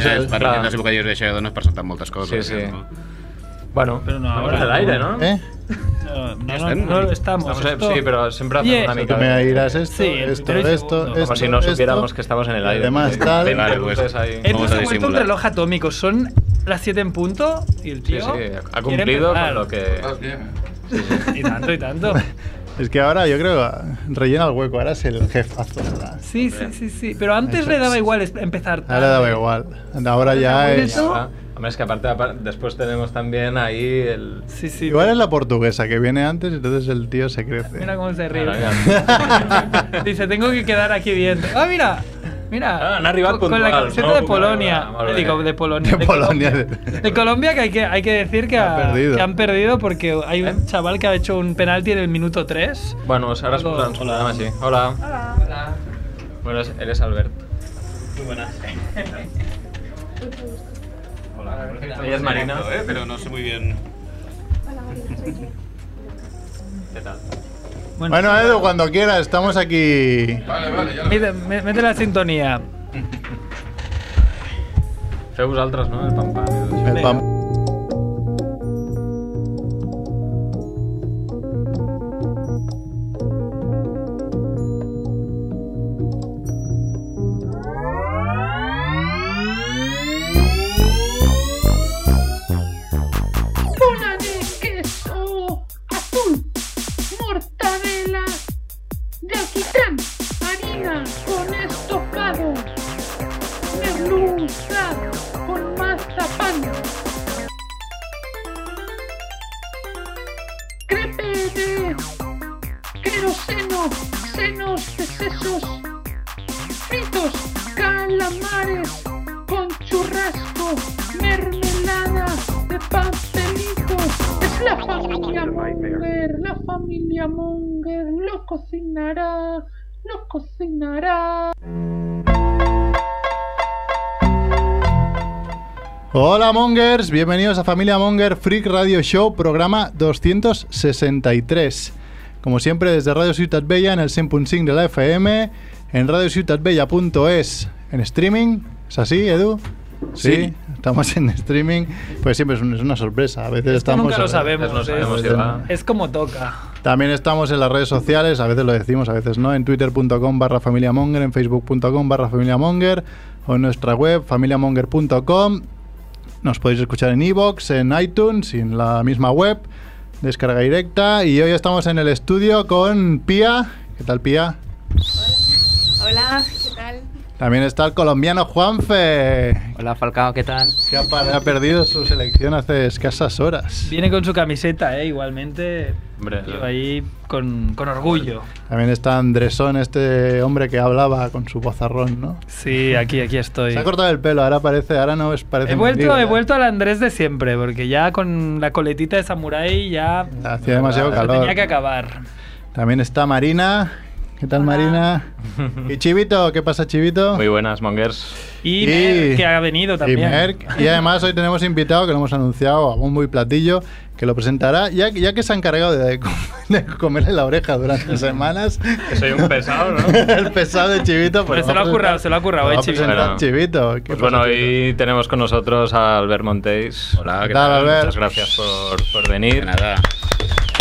sea, Eh, per clar. les bocadillos de Xedo no es presenten moltes coses. Sí, sí. No? Bueno, Pero no, vamos ahora al no. aire, ¿no? ¿Eh? No, no, estem, no, no? estamos. Estamos esto- sí, pero siempre hacemos Oye, una Tú mica me de... dirás esto, Sí, esto, esto, esto, Como si no esto. supiéramos que estamos en el aire. Además, tal. 20 Vale, pues. ahí. Ha puesto un reloj atómico. Son las 7 en punto y el Sí, tío. sí, ha quiere cumplido con lo que... Y tanto, y tanto. Es que ahora yo creo que rellena el hueco, ahora es el jefazo. Sí, sí, sí, sí. Pero antes le daba igual es- empezar. Ahora le daba igual. Ahora ya es. Eso- Ah, Hombre, es que aparte, aparte- después tenemos también ahí el... Sí, sí. Igual es la portuguesa que viene antes y entonces el tío se crece. Mira cómo se ríe. Dice, tengo que quedar aquí viendo. Ah, mira. Mira. Ah, con, con la camiseta no? de Polonia. Digo, de Polonia. De Polonia. Colombia. De Colombia, que hay que, hay que decir que, Ha ha- perdido. que han perdido porque hay un ¿Eh? chaval que ha hecho un penalti en el minuto 3. Bueno, pues ahora nos saludamos así. Hola. Hola. Bueno, es- eres Albert. Muy buenas. Hola. Ella es Marina. ¿eh? Pero no sé muy bien. ¿Qué tal? Bueno, Edu, cuando quieras, estamos aquí. Mete, me- mete la sintonía. Feu vosaltres, no? El pam pam. i tot això. El pam- Mongers, bienvenidos a Familia Monger Freak Radio Show, programa 263. Como siempre, desde Radio Ciutat Bella en el 100.5 de la FM, en radiociutatbella.es, en streaming. ¿Es así, Edu? Sí, estamos en streaming. Pues siempre es, un- es una sorpresa. A veces estamos. Nunca lo sabemos. No sabemos es como toca. También estamos en las redes sociales, a veces lo decimos, a veces no, en twitter.com barra familiamonger, en facebook.com barra familiamonger o en nuestra web familiamonger.com. Nos podéis escuchar en iVoox, en iTunes en la misma web, descarga directa. Y hoy estamos en el estudio con Pía. ¿Qué tal, Pía? Hola, ¿qué tal? También está el colombiano Juanfe, Hola Falcao, ¿qué tal? que ha, perdido su selección hace escasas horas. Viene con su camiseta, ¿eh? igualmente. Hombre, tío, ahí con, con orgullo. También está Andresón, este hombre que hablaba con su vozarrón, ¿no? Sí, aquí, aquí estoy. Se ha cortado el pelo, ahora parece, ahora no es parece He vuelto, mendigo, he vuelto al Andrés de siempre, porque ya con la coletita de samurái ya Hacía demasiado se calor. tenía que acabar. También está Marina. ¿Qué tal, Marina? Y Chivito, ¿qué pasa, Chivito? Muy buenas, Mongers. Y, Mer, que ha venido también. Y Merck. Y además hoy tenemos invitado que lo hemos anunciado a bombo y platillo, que lo presentará, ya, ya que se ha encargado de, de comerle la oreja durante semanas. Que soy un pesado, ¿no? el pesado de Chivito. Pero se lo ha currado, se lo ha currado, va eh, Chivito. Bueno. Chivito. ¿Qué Pues pasa, bueno, Chivito? hoy tenemos con nosotros a Albert Montéis. Hola, ¿Qué ¿qué tal, tal? Albert? Muchas gracias por, por De venir. nada.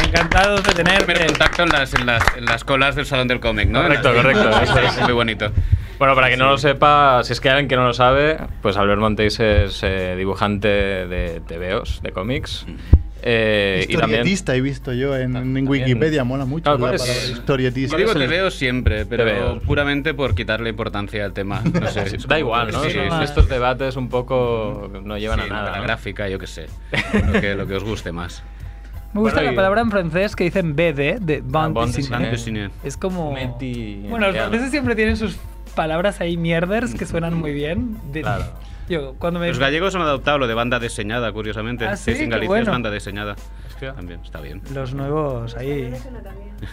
Encantado de Primer tenerte. contacto en las, en, las, en las colas del Salón del Cómic, ¿no? Correcto, correcto, eso es. Muy bonito. Bueno, para quien no lo sepa, si es que hay alguien que no lo sabe, pues Albert Montéis es eh, dibujante de TVOs, de cómics. Eh, y también Historietista he visto yo en, en. Wikipedia, mola mucho Claro, la ¿cuál es? palabra historietista. Yo digo es el- te veo siempre, pero TVOs. puramente por quitarle importancia al tema. No sé, es da igual, ¿no? Sí, sí, sí. Estos debates un poco no llevan Sí, a nada. La ¿no? gráfica, yo qué sé. Lo que, lo que os guste más. Me gusta Bueno, la y- palabra en francés que dicen BD, de bande bande dessinée. Es como... Meti- Bueno, los franceses siempre tienen sus palabras ahí mierders que suenan muy bien. De- Claro. Yo, cuando me... Los gallegos han adoptado lo de banda diseñada, curiosamente. Ah, sí, en Galicia bueno. es banda diseñada. Hostia. También, está bien. Los nuevos ahí...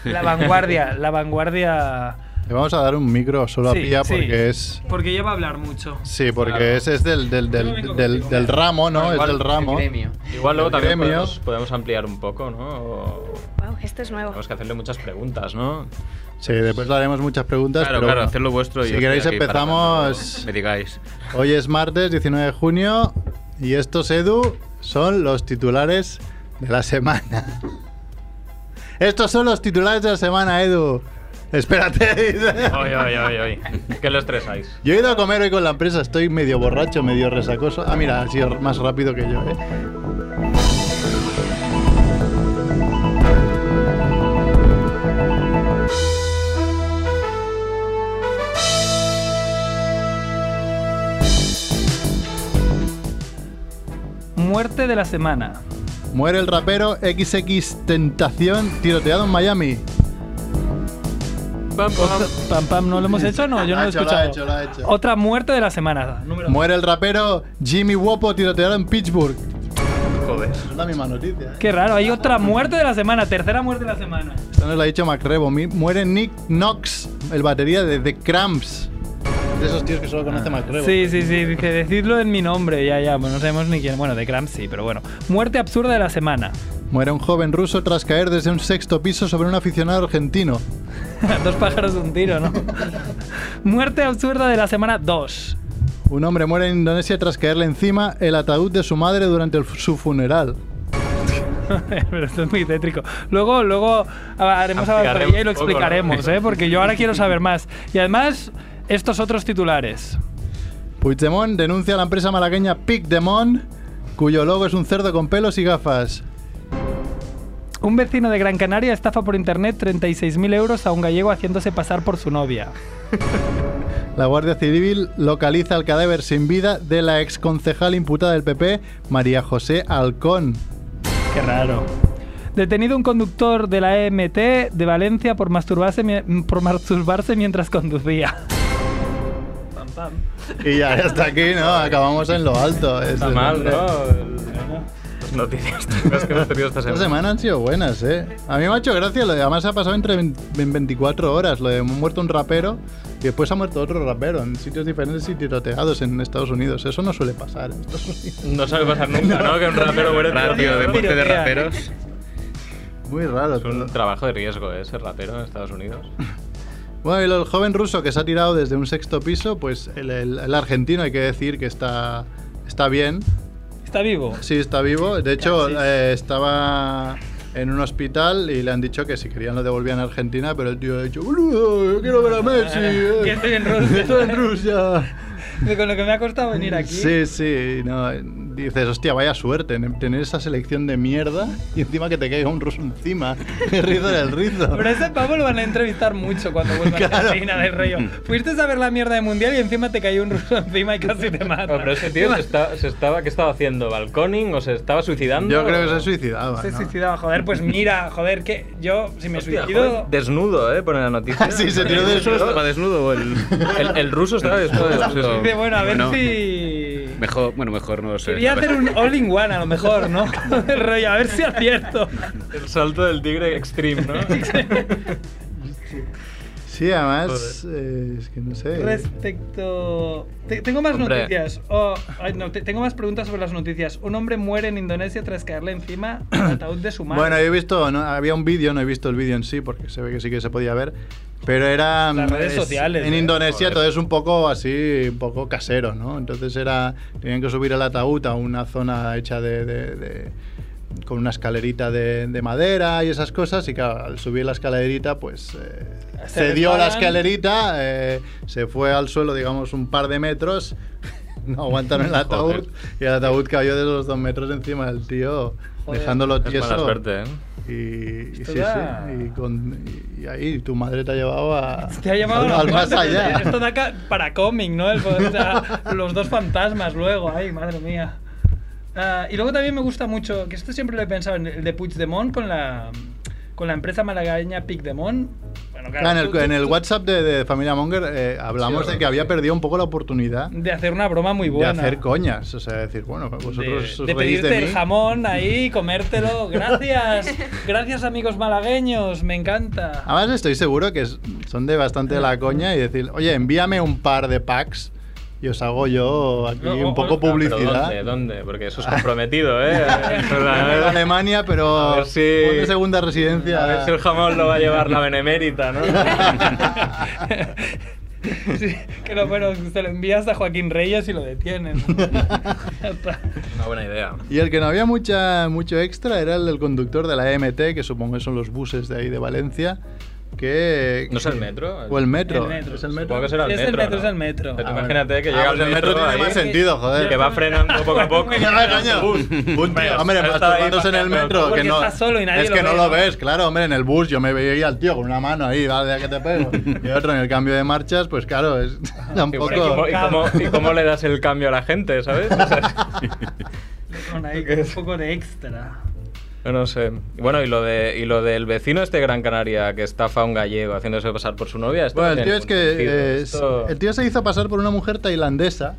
La vanguardia, la vanguardia Le vamos a dar un micro solo Sí, a Pía sí. porque es. Porque ella va a hablar mucho. Sí, porque Claro. ese es del, del, del, del, ramo, ¿no? Es del ramo. gremio. Igual luego también podemos, podemos ampliar un poco, ¿no? O Wow, esto es nuevo. tenemos que hacerle muchas preguntas, ¿no? Sí, después le haremos muchas preguntas. Claro, pero claro, bueno. hacedlo vuestro. y Si queréis empezamos. Me digáis. Hoy es martes 19 de junio y estos, Edu, son los titulares de la semana. Estos son los titulares de la semana, Edu. Espérate. Oye, oye, oye, oye. ¿Qué le estresáis? Yo he ido a comer hoy con la empresa, estoy medio borracho, medio resacoso. Ah, mira, ha sido más rápido que yo, ¿eh? Muerte de la semana. Muere el rapero XX Tentación tiroteado en Miami. Pam, pam. Otra- Pam, pam, ¿no lo hemos hecho? No, yo no Lo he hecho, lo ha escuchado. hecho, lo ha hecho. Otra muerte de la semana. Número Muere el rapero Jimmy Wopo tiroteado en Pittsburgh. Joder. Es la misma noticia, ¿eh? Qué raro, hay otra muerte de la semana, tercera muerte de la semana. Esto nos lo ha dicho Macrebo. Muere Nick Knox, el batería de The Cramps. De esos tíos que solo conoce Macrebo. Sí, sí, sí, dice, decidlo en mi nombre, ya, ya, pues no sabemos ni quién. Bueno, de Cramp sí, pero bueno. Muerte absurda de la semana. Muere un joven ruso tras caer desde un sexto piso sobre un aficionado argentino. Dos pájaros de un tiro, ¿no? Muerte absurda de la semana 2. Un hombre muere en Indonesia tras caerle encima el ataúd de su madre durante el- su funeral. Pero esto es muy tétrico. Luego, luego haremos a y lo explicaremos. ¿eh? Porque yo ahora quiero saber más. Y además, estos otros titulares. Puigdemont denuncia a la empresa malagueña Picdemont, cuyo logo es un cerdo con pelos y gafas. Un vecino de Gran Canaria estafa por internet 36.000 euros a un gallego haciéndose pasar por su novia. La Guardia Civil localiza el cadáver sin vida de la exconcejal imputada del PP, María José Alcón. Qué raro. Detenido un conductor de la EMT de Valencia por masturbarse, mi- por masturbarse mientras conducía. Pam. Y ya hasta aquí, ¿no? Acabamos en lo alto. Está Es- mal, ¿no? Noticias que hemos tenido esta Esta semana. semana han sido buenas, ¿eh? A mí me ha hecho gracia, lo de, además ha pasado entre vein- en 24 horas, lo de muerto un rapero y después ha muerto otro rapero en sitios diferentes y tiroteados en Estados Unidos. Eso no suele pasar en Estados Unidos. No suele pasar nunca, ¿no? Que un rapero muere Ratio de muerte de raperos. Muy raro. Es un todo. trabajo de riesgo, ¿eh? Ser rapero en Estados Unidos. Bueno, y el joven ruso que se ha tirado desde un sexto piso, pues el, el- el argentino hay que decir que está, está bien. ¿Está vivo? Sí, está vivo. De hecho, eh, estaba en un hospital y le han dicho que si querían lo devolvían a Argentina, pero el tío ha dicho, boludo, yo quiero ver a Messi. eh". Que estoy en Rusia. Estoy en Rusia. Con lo que me ha costado venir aquí. Sí, sí, no, dices, hostia, vaya suerte en tener esa selección de mierda y encima que te caiga un ruso encima. El rizo del rizo. Pero a ese pavo lo van a entrevistar mucho cuando vuelva a Claro. Argentina del rollo. Fuiste a ver la mierda de mundial y encima te cayó un ruso encima y casi te mata. Pero ese tío se, está- se estaba, ¿qué estaba haciendo? ¿Balconing o se estaba suicidando? Yo creo que se suicidaba. Se ¿no? suicidaba, joder, pues mira, joder, que yo, si me Hostia, suicido. joder, desnudo, ¿eh? Pone la noticia. Sí, se tiró del ¿Eso estaba desnudo el.? El, el ruso estaba desnudo. bueno, a ver Bueno. si. Mejor, bueno, mejor no lo sé. Quería hacer un all-in-one a lo mejor, ¿no? El rollo, a ver si acierto. El salto del tigre extreme, ¿no? Sí, además, eh, es que no sé. Respecto. Te- tengo más Hombre. noticias. Oh, ay, no, te- tengo más preguntas sobre las noticias. Un hombre muere en Indonesia tras caerle encima al ataúd de su madre. Bueno, yo he visto, no, había un vídeo, no he visto el vídeo en sí, porque se ve que sí que se podía ver, pero era... Las redes es- sociales, En eh. Indonesia Joder. todo es un poco así, un poco casero, ¿no? Entonces era, tenían que subir el ataúd a una zona hecha de... de- de- con una escalerita de, de madera y esas cosas, y claro, al subir la escalerita, pues eh, Se cedió la escalerita, eh, se fue al suelo, digamos, un par de metros, no aguantaron el ataúd, y el ataúd cayó de los dos metros encima del tío, Joder. dejándolo Es tieso. mala suerte, ¿eh? Y, y Esto sí, da- sí. Y, con- y- ahí tu madre te ha llevado a, Te ha llamado al, más allá. Esto da para cómic, ¿no? El poder- o sea, los dos fantasmas luego, ay, madre mía. Ah, y luego también me gusta mucho, que esto siempre lo he pensado, en el de Puigdemont con la con la empresa malagueña Picdemont. Bueno, claro, en, el, tú- en el tú- WhatsApp de, de Familia Monger eh, hablamos Sí, de que había perdido un poco la oportunidad De hacer una broma muy buena. de hacer coñas. O sea, decir, bueno, de, vosotros os de reís pedirte de mí. el jamón ahí comértelo. Gracias. Gracias, amigos malagueños. Me encanta. Además, estoy seguro que son de bastante la coña y decir, oye, envíame un par de packs y os hago yo aquí No, un poco Ah, pero publicidad. ¿Dónde? ¿Dónde? Porque eso es comprometido, ¿eh? En Alemania, pero A ver si- ponte segunda residencia. A ver si el jamón lo va a llevar la benemérita, ¿no? Sí, que lo bueno, se lo envías a Joaquín Reyes y lo detienen. Una buena idea. Y el que no había mucha, mucho extra era el del conductor de la EMT, que supongo que son los buses de ahí de Valencia. Que, ¿No es el metro? O el metro. El metro. ¿Es el Supongo metro? que será el Sí, es el metro. metro, ¿no? es el metro. Bueno. imagínate que Ah, llega pues el el metro tiene ahí, más sentido, joder. Que va frenando poco a poco. ¿Qué hombre, ahí masturbándose en el metro. Que no, solo y nadie es que no lo ves, claro, hombre. En el bus yo me veía al tío con una mano ahí, vale, que te pego. Y otro en el cambio de marchas, pues claro, es ¿Y tampoco. cómo, y cómo- y cómo le das el cambio a la gente, sabes? O sea, Con ahí un poco de extra. No sé. Bueno, y lo, de, y lo del vecino este de Gran Canaria que estafa a un gallego haciéndose pasar por su novia. Bueno, no el tío es que eh, el tío se hizo pasar por una mujer tailandesa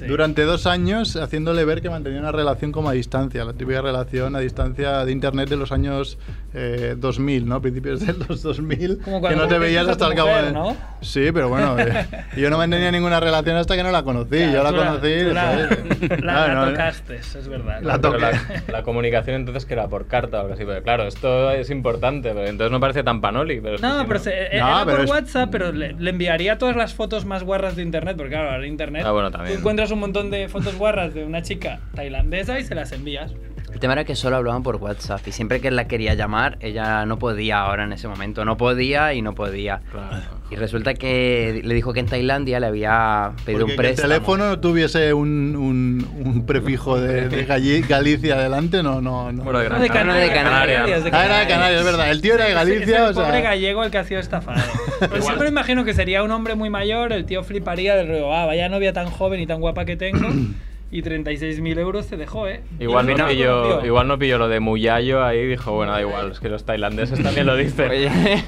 Sí. durante dos años, haciéndole ver que mantenía una relación como a distancia, la típica relación a distancia de internet de los años eh, 2000, ¿no? Principios de los 2000, Como que cuando no te veías hasta el cabo mujer, de... ¿no? Sí, pero bueno, eh, yo no mantenía ninguna relación hasta que no la conocí. Claro, yo la conocí. la, después- la- Claro, la no, tocaste, es verdad. La toqué. la, la comunicación entonces que era por carta o algo así. Pero claro, esto es importante, pero entonces no parece tan panoli. Pero No, pero se, eh, No, era pero por es- WhatsApp, pero le, le enviaría todas las fotos más guarras de internet, porque claro, ahora internet Ah, bueno, también. tú encuentras un montón de fotos guarras de una chica tailandesa y se las envías. El tema era que solo hablaban por WhatsApp y siempre que la quería llamar, ella no podía ahora en ese momento. No podía y no podía. Claro. Y resulta que le dijo que en Tailandia le había pedido Porque un que el préstamo. teléfono no tuviese un, un, un prefijo de, de Galli- Galicia adelante, no, no, no. Bueno, de Gran de Canaria. Canarias, Canarias. de Ah, era de Canarias, es verdad. El tío era de Es Galicia, el o sea. pobre gallego el que ha sido estafado. Pero siempre imagino que sería un hombre muy mayor, el tío fliparía del rollo, ah, vaya novia tan joven y tan guapa que tengo, y 36.000 euros se dejó, ¿eh? Igual no, pilló, igual no pilló lo de Muyayo ahí dijo, bueno, da igual, es que los tailandeses también lo dicen. Oye.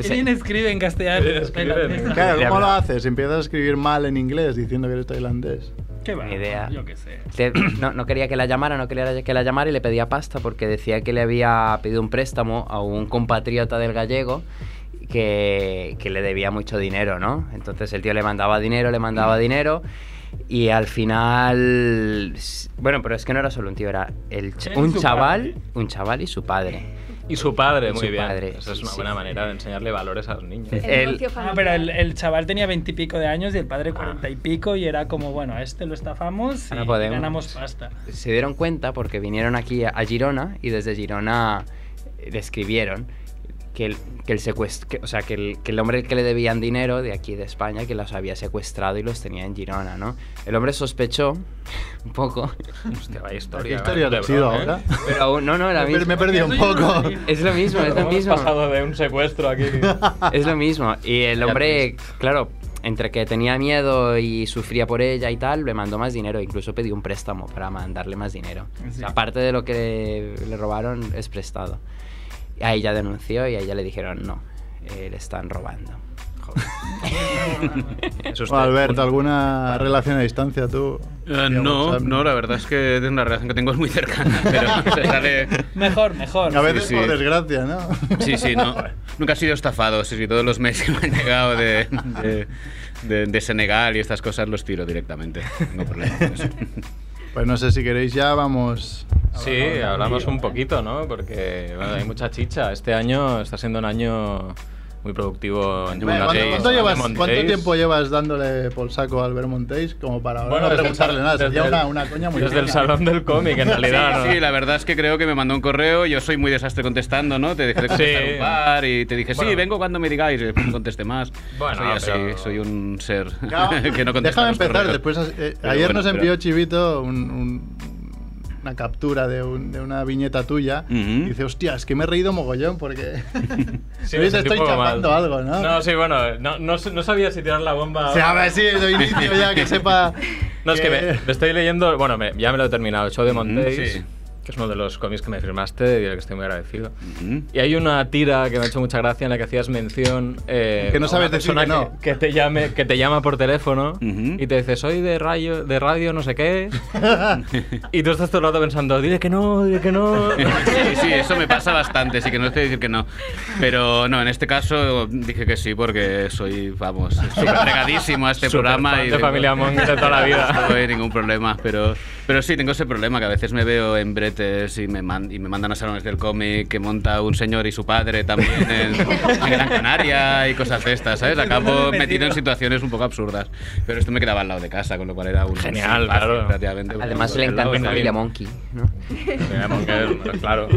Qué bien escribe en castellano. Claro, ¿cómo lo haces? Empiezas a escribir mal en inglés diciendo que eres tailandés. ¿Qué va? Idea. Yo qué sé. Te- no, no quería que la llamara, no quería que la llamara y le pedía pasta porque decía que le había pedido un préstamo a un compatriota del gallego que, que le debía mucho dinero, ¿no? Entonces el tío le mandaba dinero, le mandaba dinero y al final... Bueno, pero es que no era solo un tío, era el ch- un chaval, padre. un chaval y su padre. Y su padre, Y muy su bien. padre, Esa es sí, una sí. buena manera de enseñarle valores a los niños. El- El negocio Ah, pero el, el chaval tenía veintipico de años y el padre cuarenta y pico y era como, bueno, a este lo estafamos y podemos. ganamos pasta. se dieron cuenta porque vinieron aquí a, Girona y desde Girona eh, describieron que el, que el que- o sea, que el, que el hombre que le debían dinero de aquí de España que los había secuestrado y los tenía en Girona, ¿no? El hombre sospechó un poco, Hostia, vaya historia. ¿Qué historia ha sido culebrón, ahora? ¿eh? pero aún- no, no, la Me, me he perdido un poco. Es lo mismo, es lo Hemos mismo. pasado de un secuestro aquí. Es lo mismo. Y el hombre, claro, entre que tenía miedo y sufría por ella y tal, le mandó más dinero. Incluso pidió un préstamo para mandarle más dinero. O sea, Sí. aparte de lo que le robaron, es prestado. A ella denunció y a ella le dijeron, no, eh, le están robando. Eso Alberto, ¿alguna relación a distancia tú? Vía no, no, la verdad es que es una relación que tengo es muy cercana, pero se sale... Mejor, mejor. A veces sí. por desgracia, ¿no? Sí, sí, no. Nunca he sido estafado. Sí, sí, todos los meses que me han llegado de, de, de- de Senegal y estas cosas los tiro directamente. No problema con eso. Pues no sé si queréis ya, vamos. Sí, hablamos un poquito, ¿no? Porque bueno, hay mucha chicha. Este año está siendo un año muy productivo en Bueno, ¿Cuánto, cuánto en llevas, Montéis. ¿Cuánto tiempo llevas dándole por saco a Albert Montéis como para Bueno, no preguntarle nada? Sería una, una coña muy Desde el salón del cómic, en realidad. ¿no? Sí, la verdad es que creo que me mandó un correo. Yo soy muy desastre contestando, ¿no? Te dejé de contestar Sí. un par y te dije, Bueno. sí, vengo cuando me digáis. Y contesté más. Bueno, soy así, pero- soy un ser Claro, que no contesta Déjame empezar. correos. Después, eh, ayer bueno, nos pero- envió Chivito un- un- una captura de, un- de una viñeta tuya. Y dice, hostia, es que me he reído mogollón porque. Sí, me estoy mal. chapando algo, ¿no? No, sí, bueno, no, no, no sabía si tirar la bomba. O sea, a ver, sí, de inicio ya que sepa. No, es que me, me estoy leyendo, bueno, me- ya me lo he terminado, el show de Montéis. sí. Que es uno de los cómics que me firmaste y del que estoy muy agradecido. Ujú. Y hay una tira que me ha hecho mucha gracia en la que hacías mención. eh, Que no a sabes decir que no. Que, te llame, que te llama por teléfono Ujú. y te dice, soy de radio, de radio no sé qué. y tú estás todo el rato pensando, dile que no, dile que no. Sí, sí, eso me pasa bastante, sí que no estoy decir que no. Pero no, en este caso dije que sí porque soy, vamos, súper regadísimo a este Superfan programa. de Familia Monger de toda la vida. No hay ningún problema, pero, pero sí, tengo ese problema que a veces me veo en y me, man- y me mandan a salones del cómic que monta un señor y su padre también en, en Gran Canaria y cosas de estas, ¿sabes? Acabo metido en situaciones un poco absurdas. Pero esto me quedaba al lado de casa, con lo cual era un... Genial, fácil, claro. porque Además le encanta y Familia. Monkey, ¿no? Familia Monger, claro.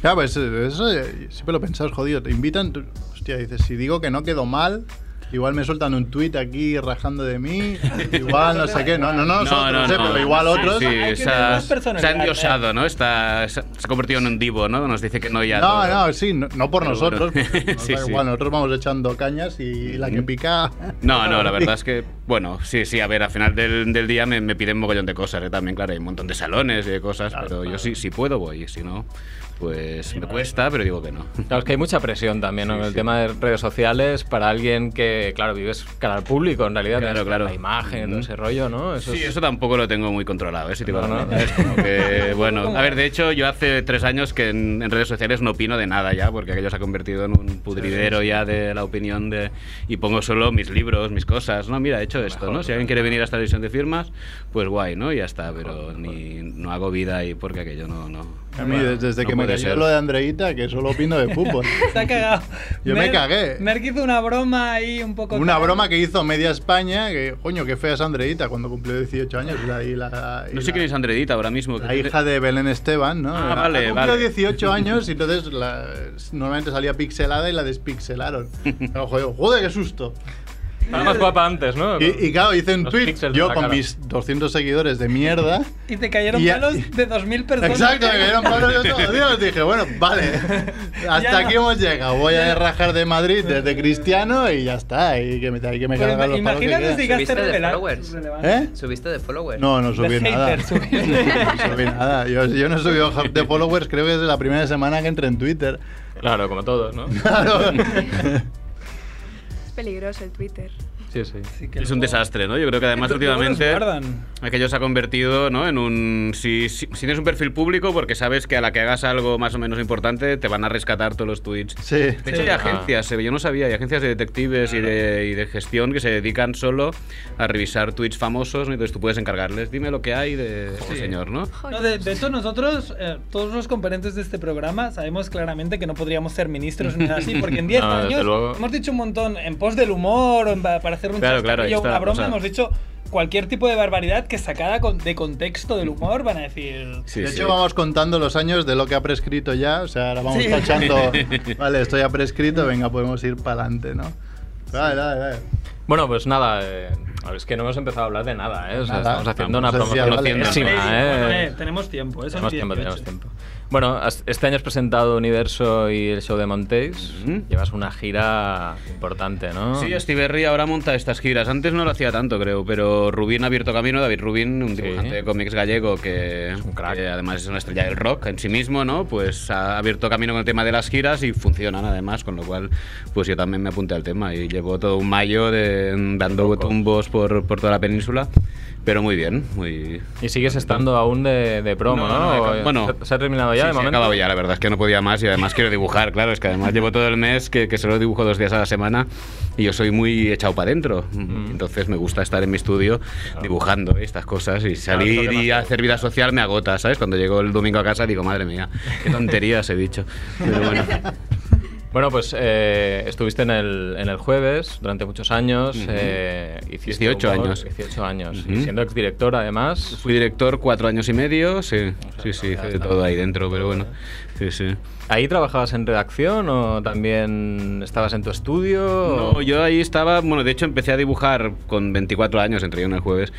Claro, pues eh, eso eh, siempre lo pensás, jodido. Te invitan, tú- hostia, dices, si digo que no quedo mal, igual me sueltan un tuit aquí rajando de mí, igual no sé qué. No, no, no, nosotros, no, sé, pero igual otros. Sí, se ha, endiosado, ¿no? Está, se ha convertido en un divo, ¿no? Nos dice que no ya. No, todo. no, sí, no, no por Pero nosotros. bueno. nos Sí, da sí. igual, nosotros vamos echando cañas y la que pica. No, no, la verdad es que, bueno, sí, sí, a ver, al final del, del día me, me piden un mogollón de cosas, ¿eh? también, claro, hay un montón de salones y de cosas, pero yo sí, si puedo voy, si no, pues me cuesta, pero digo que no. Claro, es que hay mucha presión también ¿no? en el tema de redes sociales para alguien que, claro, vives cara al público en realidad. Claro, claro. La imagen, todo ese rollo, ¿no? Eso Sí, es- eso tampoco lo tengo muy controlado, ¿eh? Si te No, no. Es como que, bueno, a ver, de hecho, yo hace tres años que en, en redes sociales no opino de nada ya, porque aquello se ha convertido en un pudridero ya de la opinión de. Y pongo solo mis libros, mis cosas, ¿no? Mira, he hecho esto, ¿no? Si alguien quiere venir a esta edición de firmas, pues guay, ¿no? Y ya está, pero ni, no hago vida ahí porque aquello no. no A mí, des- desde no que me cayó ser. lo de Andreita, que solo opino de fútbol. Se ha cagado. Yo me Merck- cagué. Merck hizo una broma ahí un poco. Una broma que hizo media España, que coño, qué fea es Andreita cuando cumplió 18 años. La, y la- y No sé la- quién es Andredita ahora mismo. La hija de Belén Esteban, ¿no? Ah, vale, Ha cumplido vale. 18 años y entonces la- normalmente salía pixelada y la despixelaron. Pero, joder, joder, qué susto. Estaba más guapa antes, ¿no? Y, y claro, hice un Los tweet, de yo con cara. mis 200 seguidores de mierda. Y te cayeron Y palos de 2.000 personas. Exacto, me cayeron palos todos los días. Dije, bueno, vale, hasta Ya aquí no. hemos llegado. Voy a rajar de Madrid desde Cristiano y ya está. Y que me, que me Pero cargan los palos que imagínate si quieran. ¿Subiste llegaste de followers? ¿Eh? ¿Subiste de followers? No, no subí De nada. hater, subí. No subí nada. Yo, yo no he subido de followers, creo que desde la primera semana que entré en Twitter. Claro, como todos, ¿no? Claro. Peligroso el Twitter. Sí, sí. Sí, que Es un desastre, ¿no? Yo creo que además últimamente aquello se ha convertido, ¿no? En un si, si, si tienes un perfil público porque sabes que a la que hagas algo más o menos importante te van a rescatar todos los tweets. Sí. De hecho, hay agencias, yo no sabía, hay agencias de detectives y de, y de gestión que se dedican solo a revisar tweets famosos, ¿no? entonces tú puedes encargarles, dime lo que hay de este señor, ¿no? No, de, de hecho, nosotros, eh, todos los componentes de este programa, sabemos claramente que no podríamos ser ministros ni nada así, porque en 10 No, años hemos dicho un montón en pos del humor o en- para hacer un Claro, claro, broma, cosa. hemos dicho cualquier tipo de barbaridad que sacada con- de contexto del humor van a decir... Sí, de sí. hecho, vamos contando los años de lo que ha prescrito ya. O sea, ahora vamos Sí. tachando. Vale, esto ya ha prescrito, venga, podemos ir para adelante, ¿no? Dale, dale, dale. Bueno, pues nada, eh, es que no hemos empezado a hablar de nada, ¿eh? O sea, Nada. estamos haciendo una promoción vale. ¿eh? tenemos tiempo, eso Tenemos tiempo, 18. tenemos tiempo. Bueno, este año has presentado Universo y el show de Montéis. Ujú. Llevas una gira importante, ¿no? Sí, Stiberry ahora monta estas giras. Antes no lo hacía tanto, creo, pero Rubín ha abierto camino. David Rubín, un Sí. dibujante de cómics gallego que, un crack. que además es una estrella del rock en sí mismo, ¿no? Pues ha abierto camino con el tema de las giras y funcionan además, con lo cual pues yo también me apunté al tema y llevo todo un mayo de, dando tumbos por, por toda la península. Pero muy bien, muy... Y sigues estando aún de, de promo, ¿no? No, no, he ¿O acab- bueno, ¿se, se ha terminado ya sí, de sí, he momento? acabado ya, la verdad es que no podía más y además quiero dibujar, claro, es que además llevo todo el mes que, que solo dibujo dos días a la semana y yo soy muy echado para adentro. Entonces me gusta estar en mi estudio dibujando estas cosas y Claro, salir eso y hacer vida social me agota, ¿sabes? Cuando llego el domingo a casa digo, madre mía, qué tonterías he dicho. Pero bueno. Bueno, pues eh, estuviste en el, en el jueves durante muchos años. Ujú. eh, hiciste 18 humor, años. 18 años. Ujú. Y siendo exdirector, además. Fui director cuatro años y medio, sí, sí, sí, hice de todo ahí dentro, pero bueno, sí, sí. ¿Ahí trabajabas en redacción o también estabas en tu estudio? No, yo ahí estaba, bueno, de hecho empecé a dibujar con 24 años, entré yo en el jueves,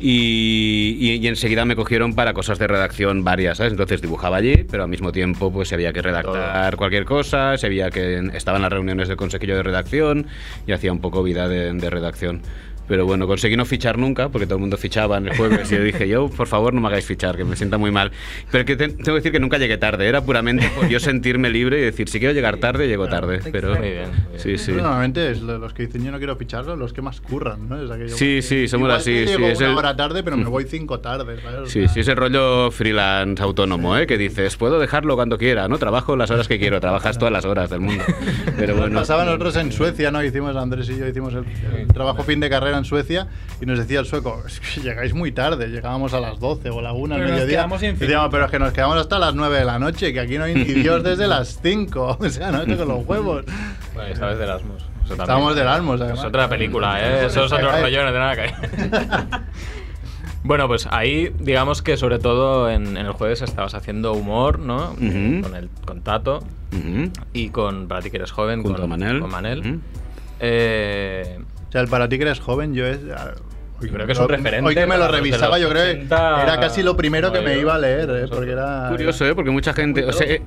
y, y- y enseguida me cogieron para cosas de redacción varias, ¿sabes? Entonces dibujaba allí, pero al mismo tiempo pues había que redactar cualquier cosa, si había que... Estaba en las reuniones del consejillo de redacción y hacía un poco vida de, de redacción. Pero bueno, conseguí no fichar nunca, porque todo el mundo fichaba en el jueves. Y yo dije, yo, por favor, no me hagáis fichar, que me sienta muy mal. Pero que te- tengo que decir que nunca llegué tarde. Era puramente por yo sentirme libre y decir, si quiero llegar tarde, llego tarde. Pero Muy bien, muy bien. sí, sí. Normalmente es lo- los que dicen yo no quiero ficharlo, los que más curran, ¿no? Es aquello Sí, que sí, somos igual así, sí, es una el- hora tarde, pero me voy cinco tarde. ¿sabes? Sí, sí, ese rollo freelance autónomo, ¿eh? que dices, puedo dejarlo cuando quiera, ¿no? Trabajo las horas que quiero, trabajas todas las horas del mundo. Pero bueno. Pasaba nosotros en Suecia, ¿no? Hicimos, Andrés y yo hicimos el, el trabajo fin de carrera en Suecia y nos decía el sueco, es que llegáis muy tarde, llegábamos a las 12 o la 1 al nos mediodía. infinito. Decíamos, pero es que nos quedamos hasta las 9 de la noche, que aquí no hay ni Dios desde las 5. O sea, no, Esto con los huevos. Bueno, esta vez de Erasmus. Eso también. Estábamos de Erasmus, además. Es otra película, ¿eh? Eso es otro rollo, no tiene nada que ver. Bueno, pues ahí, digamos que sobre todo en, en el jueves estabas haciendo humor, ¿no? Ujú. con, el, con Tato Ujú. y con, para ti que eres joven, Junto con a Manel. Con Manel. Ujú. Eh, O sea, el para ti que eres joven, yo es. ah, Creo que es un referente Hoy que me lo revisaba, yo creo que 80 era casi lo primero que me iba a leer, ¿eh? porque era. Curioso, ¿eh? Porque mucha gente. O sea, eh,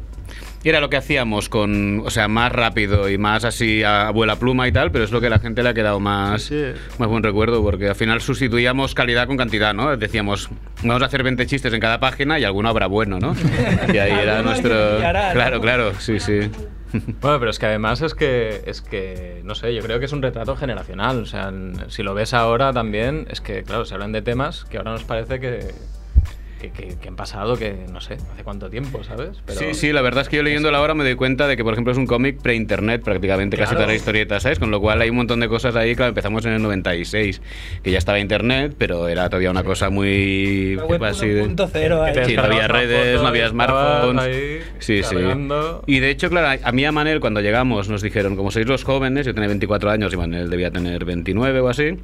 era lo que hacíamos con. O sea, más rápido y más así a abuela pluma y tal, pero es lo que a la gente le ha quedado más, Sí, sí. más buen recuerdo, porque al final sustituíamos calidad con cantidad, ¿no? Decíamos, vamos a hacer 20 chistes en cada página y alguno habrá bueno, ¿no? Y ahí era nuestro. Claro, claro, sí, sí. Bueno, pero es que además es que, es que, no sé, yo creo que es un retrato generacional. O sea, si lo ves ahora también, es que, claro, se hablan de temas que ahora nos parece que, que, que- que han pasado, que no sé, hace cuánto tiempo, ¿sabes? Pero- Sí, sí, la verdad es que yo leyéndolo ahora me doy cuenta de que, por ejemplo, es un cómic pre-internet prácticamente, casi Claro. toda la historieta, ¿sabes? Con lo cual hay un montón de cosas ahí, claro, empezamos en el 96, que ya estaba internet, pero era todavía una cosa muy... La web así de- 1.0 ahí. Que te Sí, no había redes, no había smartphones. ahí Sí, sí. Y de hecho, claro, a mí y a Manel cuando llegamos nos dijeron, como sois los jóvenes, yo tenía 24 años y Manel debía tener 29 o así,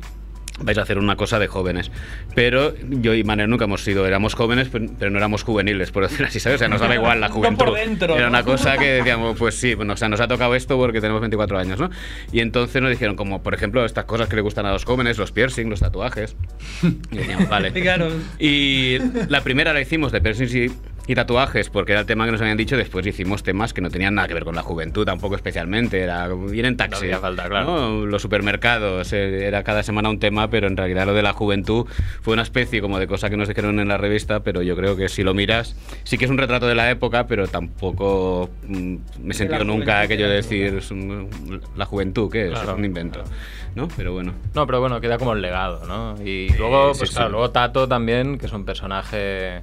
vais a hacer una cosa de jóvenes. Pero yo y Manel nunca hemos sido, éramos jóvenes, pero no éramos juveniles, por decirlo así, ¿sabes? O sea, nos daba igual la No juventud. por dentro, Era ¿no? una cosa que decíamos, pues sí, bueno, o sea, nos ha tocado esto porque tenemos 24 años, ¿no? Y entonces nos dijeron, como por ejemplo, estas cosas que le gustan a los jóvenes, los piercing, los tatuajes. Y decíamos, vale. Y la primera la hicimos de piercings y, y tatuajes, porque era el tema que nos habían dicho. Después hicimos temas que no tenían nada que ver con la juventud, tampoco especialmente. Era ir en taxi. No hacía falta, claro. ¿no? Los supermercados, eh, era cada semana un tema, pero en realidad lo de la juventud fue una especie como de cosa que nos dijeron en la revista. Pero yo creo que si lo miras, sí que es un retrato de la época, pero tampoco mm, me he sentido nunca aquello de decir es un- la juventud, que es? Claro, un invento. ¿No? Pero bueno. No, pero bueno, queda como el legado, ¿no? Y luego, sí, pues sí. claro, luego Tato también, que es un personaje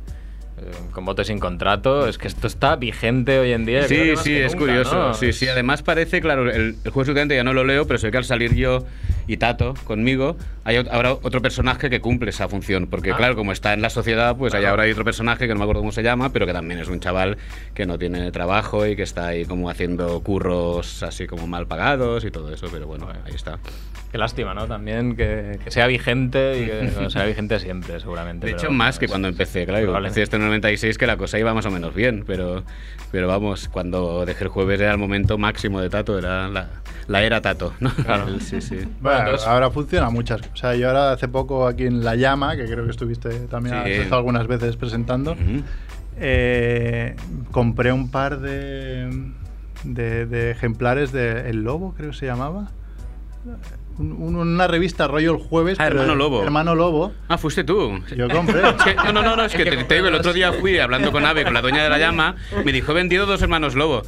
con bote sin contrato. Es que esto está vigente hoy en día. Sí, que sí, que es nunca, curioso. ¿no? Sí, sí, además parece, claro, el, el juego estudiante ya no lo leo, pero sé que al salir yo y Tato conmigo, hay ahora otro personaje que cumple esa función. Porque, Ah. claro, como está en la sociedad, pues hay Claro. ahora hay otro personaje que no me acuerdo cómo se llama, pero que también es un chaval que no tiene trabajo y que está ahí como haciendo curros así como mal pagados y todo eso, pero bueno, ahí está. Qué lástima, ¿no? También que, que sea vigente y que bueno, sea vigente siempre, seguramente. De hecho, bueno, más que es- cuando empecé, claro. Empecé esto en 96, que la cosa iba más o menos bien, pero, pero vamos, cuando dejé el jueves era el momento máximo de Tato, era la, la era Tato, ¿no? Claro. El- sí, sí. Bueno, entonces- ahora funciona muchas cosas. O sea, yo ahora hace poco aquí en La Llama, que creo que estuviste también Sí. has estado algunas veces presentando, eh, compré un par de, de, de ejemplares de El Lobo, creo que se llamaba. Un- un- una revista rollo el jueves. Ah, Hermano Lobo. Hermano Lobo. Ah, fuiste tú. Yo compré. Es que- no, no, no, no, es que te, te digo, el otro día fui hablando con Ave, con la dueña de la llama, me dijo, he vendido dos hermanos Lobo,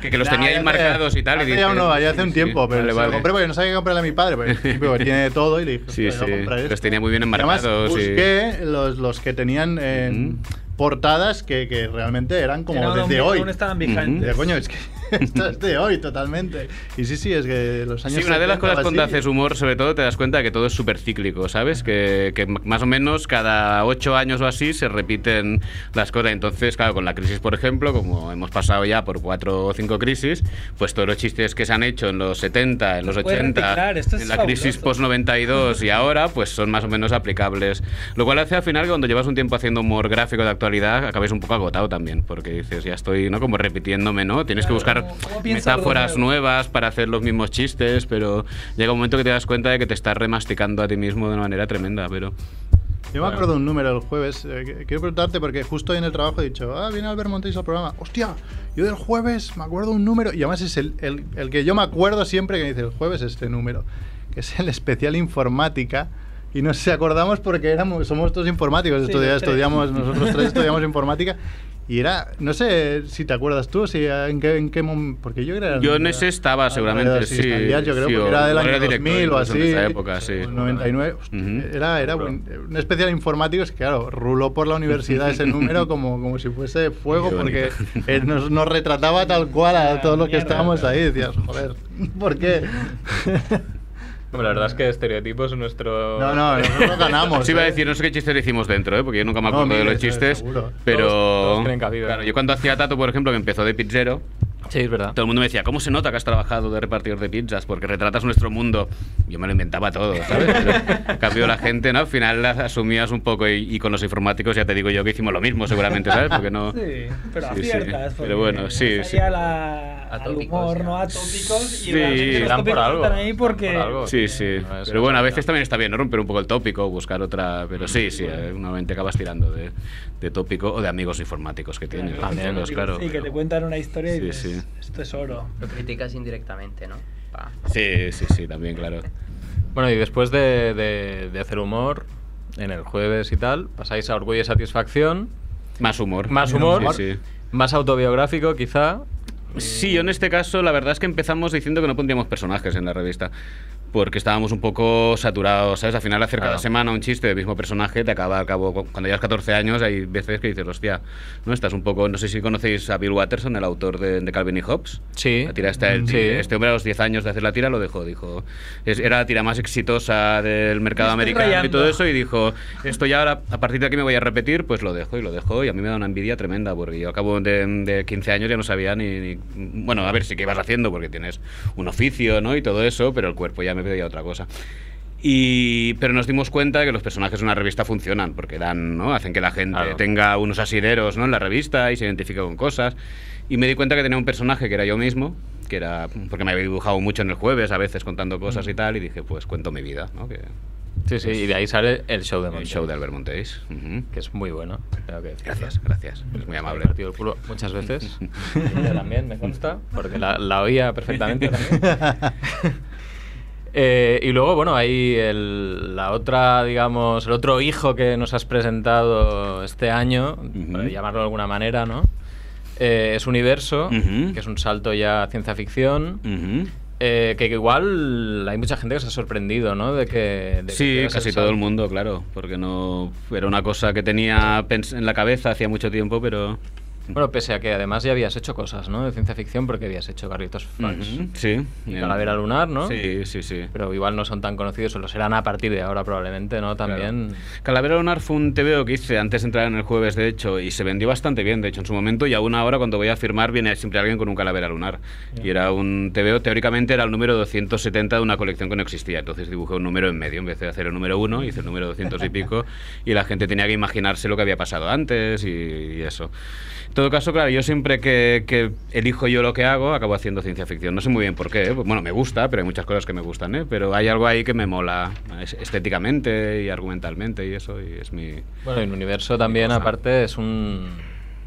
que, que los Nah, tenía ahí marcados y tal. y hace dije, ya uno, ya hace sí, un sí, tiempo, pero vale, se lo vale. compré porque no sabía qué comprarle a mi padre, porque porque tiene todo y le dije, Sí, "Hostia, voy a sí, los esto". tenía muy bien Y además enmarcados. y- busqué los, los que tenían eh, portadas que, que realmente eran como Eran desde aún- hoy. aún estaban vigentes. De coño, es que esto es de hoy totalmente. Y sí, sí, es que los años Sí, una de las 70 cosas cuando haces humor, sobre todo, te das cuenta de que todo es súper cíclico, ¿sabes? Que, que más o menos cada ocho años o así se repiten las cosas. Entonces, claro, con la crisis, por ejemplo, como hemos pasado ya por cuatro o cinco crisis, pues todos los chistes que se han hecho en los 70, en los Puedes 80, reciclar, esto es en la crisis fabuloso. post-92 y ahora, pues son más o menos aplicables. Lo cual hace al final que cuando llevas un tiempo haciendo humor gráfico de actualidad, acabes un poco agotado también, porque dices, ya estoy, ¿no? Como repitiéndome, ¿no? Tienes que Claro, buscar ¿cómo- cómo pienso algo metáforas nuevas para hacer los mismos chistes, pero llega un momento que te das cuenta de que te estás remasticando a ti mismo de una manera tremenda, pero... Yo me acuerdo de un número el jueves. eh, quiero preguntarte porque justo hoy en el trabajo he dicho, ah, viene Albert Montes al programa. Hostia, yo del jueves me acuerdo un número. Y además es el, el- el que yo me acuerdo siempre que me dice, el jueves este número. que es el especial informática. Y nos acordamos porque éramos, somos todos informáticos, Sí, estudiamos, nosotros tres estudiamos informática. Y era, no sé si te acuerdas tú, si en qué, en qué mom- porque yo era... Yo en ese estaba, seguramente, sí. estarías, yo creo, sí, porque era del año era director 2000 o así. en esa época, sí. o 99. hostia, Ujú. Era, era un, un especial informático, es que claro, ruló por la universidad ese número como, como si fuese fuego, porque eh, nos, nos retrataba tal cual a todos los que estábamos ahí. Decías, joder, ¿por qué? Hombre, la verdad es que estereotipos nuestro... No, no, nosotros ganamos. Os iba a ¿eh? decir, no sé qué chistes hicimos dentro, ¿eh? porque yo nunca me No, acuerdo de los chistes. seguro. Pero. Todos- todos tienen cabida. Claro, yo cuando hacía Tato, por ejemplo, que empezó de pizzero, Sí, es verdad. todo el mundo me decía, ¿cómo se nota que has trabajado de repartidor de pizzas? Porque retratas nuestro mundo. Yo me lo inventaba todo, ¿sabes? Pero, en cambio, la gente, ¿no? Al final las asumías un poco y, y con los informáticos ya te digo yo que hicimos lo mismo, seguramente, ¿sabes? Porque no. Sí, pero Sí, sí. aciertas. Pero bueno, sí, sí. a la- al humor, ya. ¿no? Atópicos. Sí, y realmente los por algo, están ahí porque... dan por algo. Sí, sí. No, Pero bueno, a veces también está bien, ¿no? Romper un poco el tópico, buscar otra. Pero sí, sí, eh, normalmente acabas tirando de, de tópico o de amigos informáticos que tienes. También, Pues claro. Sí, que te cuentan una historia y Sí, sí. esto es oro. Lo criticas indirectamente, ¿no? Pa. Sí, sí, sí, también, claro. Bueno, y después de, de- de hacer humor, en el jueves y tal, pasáis a Orgullo y Satisfacción. Más humor. Más humor, Sí, sí. más autobiográfico quizá. Sí, yo en este caso la verdad es que empezamos diciendo que no pondríamos personajes en la revista. Porque estábamos un poco saturados, ¿sabes? Al final hacer cada semana un chiste del mismo personaje te acaba al cabo. Cuando llevas 14 años hay veces que dices, hostia, ¿no? Estás un poco. No sé si conocéis a Bill Watterson, el autor de, de Calvin y Hobbes. Sí. La tira está él. Sí. Este hombre a los 10 años de hacer la tira lo dejó. Dijo, es- era la tira más exitosa del mercado americano y rayando. todo eso. Y dijo, esto ya ahora, a partir de aquí me voy a repetir, pues lo dejo y lo dejo. Y a mí me da una envidia tremenda porque yo a cabo de, de 15 años ya no sabía ni, ni- Bueno, a ver si qué ibas haciendo porque tienes un oficio, ¿no? Y todo eso, pero el cuerpo ya me pedía otra cosa. Y, pero nos dimos cuenta de que los personajes de una revista funcionan, porque dan, ¿no? hacen que la gente Claro. tenga unos asideros ¿no? en la revista y se identifique con cosas. Y me di cuenta que tenía un personaje que era yo mismo, que era porque me había dibujado mucho en el jueves, a veces contando cosas y tal, y dije, pues cuento mi vida, ¿no? que Sí, sí, y de ahí sale el show de el Montes, show de Albert Montéis. Ujú. que es muy bueno. tengo que decirlo. Gracias, gracias, es muy Me amable. partido el culo muchas veces. Ella también, me consta, porque la, la oía perfectamente también. Eh, y luego, bueno, hay el, la otra, digamos, el otro hijo que nos has presentado este año, Ujú. por llamarlo de alguna manera, ¿no? Eh, es Universo, Ujú. que es un salto ya a ciencia ficción. Ujú. eh, que, que igual hay mucha gente que se ha sorprendido, ¿no? De que. de que Sí, hicieras casi todo el mundo, claro, porque no era una cosa que tenía en la cabeza hacía mucho tiempo, pero Bueno, pese a que además ya habías hecho cosas, ¿no? De ciencia ficción, porque habías hecho Carlitos Franks. Ujú, sí, Y Calavera Lunar, ¿no? Sí, sí, sí. Pero igual no son tan conocidos, o lo serán a partir de ahora probablemente, ¿no? También. Calavera Lunar fue un TVO que hice antes de entrar en el jueves, de hecho, y se vendió bastante bien, de hecho, en su momento, y aún ahora cuando voy a firmar viene siempre alguien con un Calavera Lunar. Y era un TVO, teóricamente era el número 270 de una colección que no existía, entonces dibujé un número en medio, en vez de hacer el número 1, hice el número 200 y pico, y la gente tenía que imaginarse lo que había pasado antes y, y eso. En todo caso, claro, yo siempre que, que elijo yo lo que hago, acabo haciendo ciencia ficción. No sé muy bien por qué, ¿eh? Pues, bueno, me gusta, pero hay muchas cosas que me gustan, ¿eh? Pero hay algo ahí que me mola es- estéticamente y argumentalmente y eso, y es mi... Bueno, y el universo también, aparte, es un.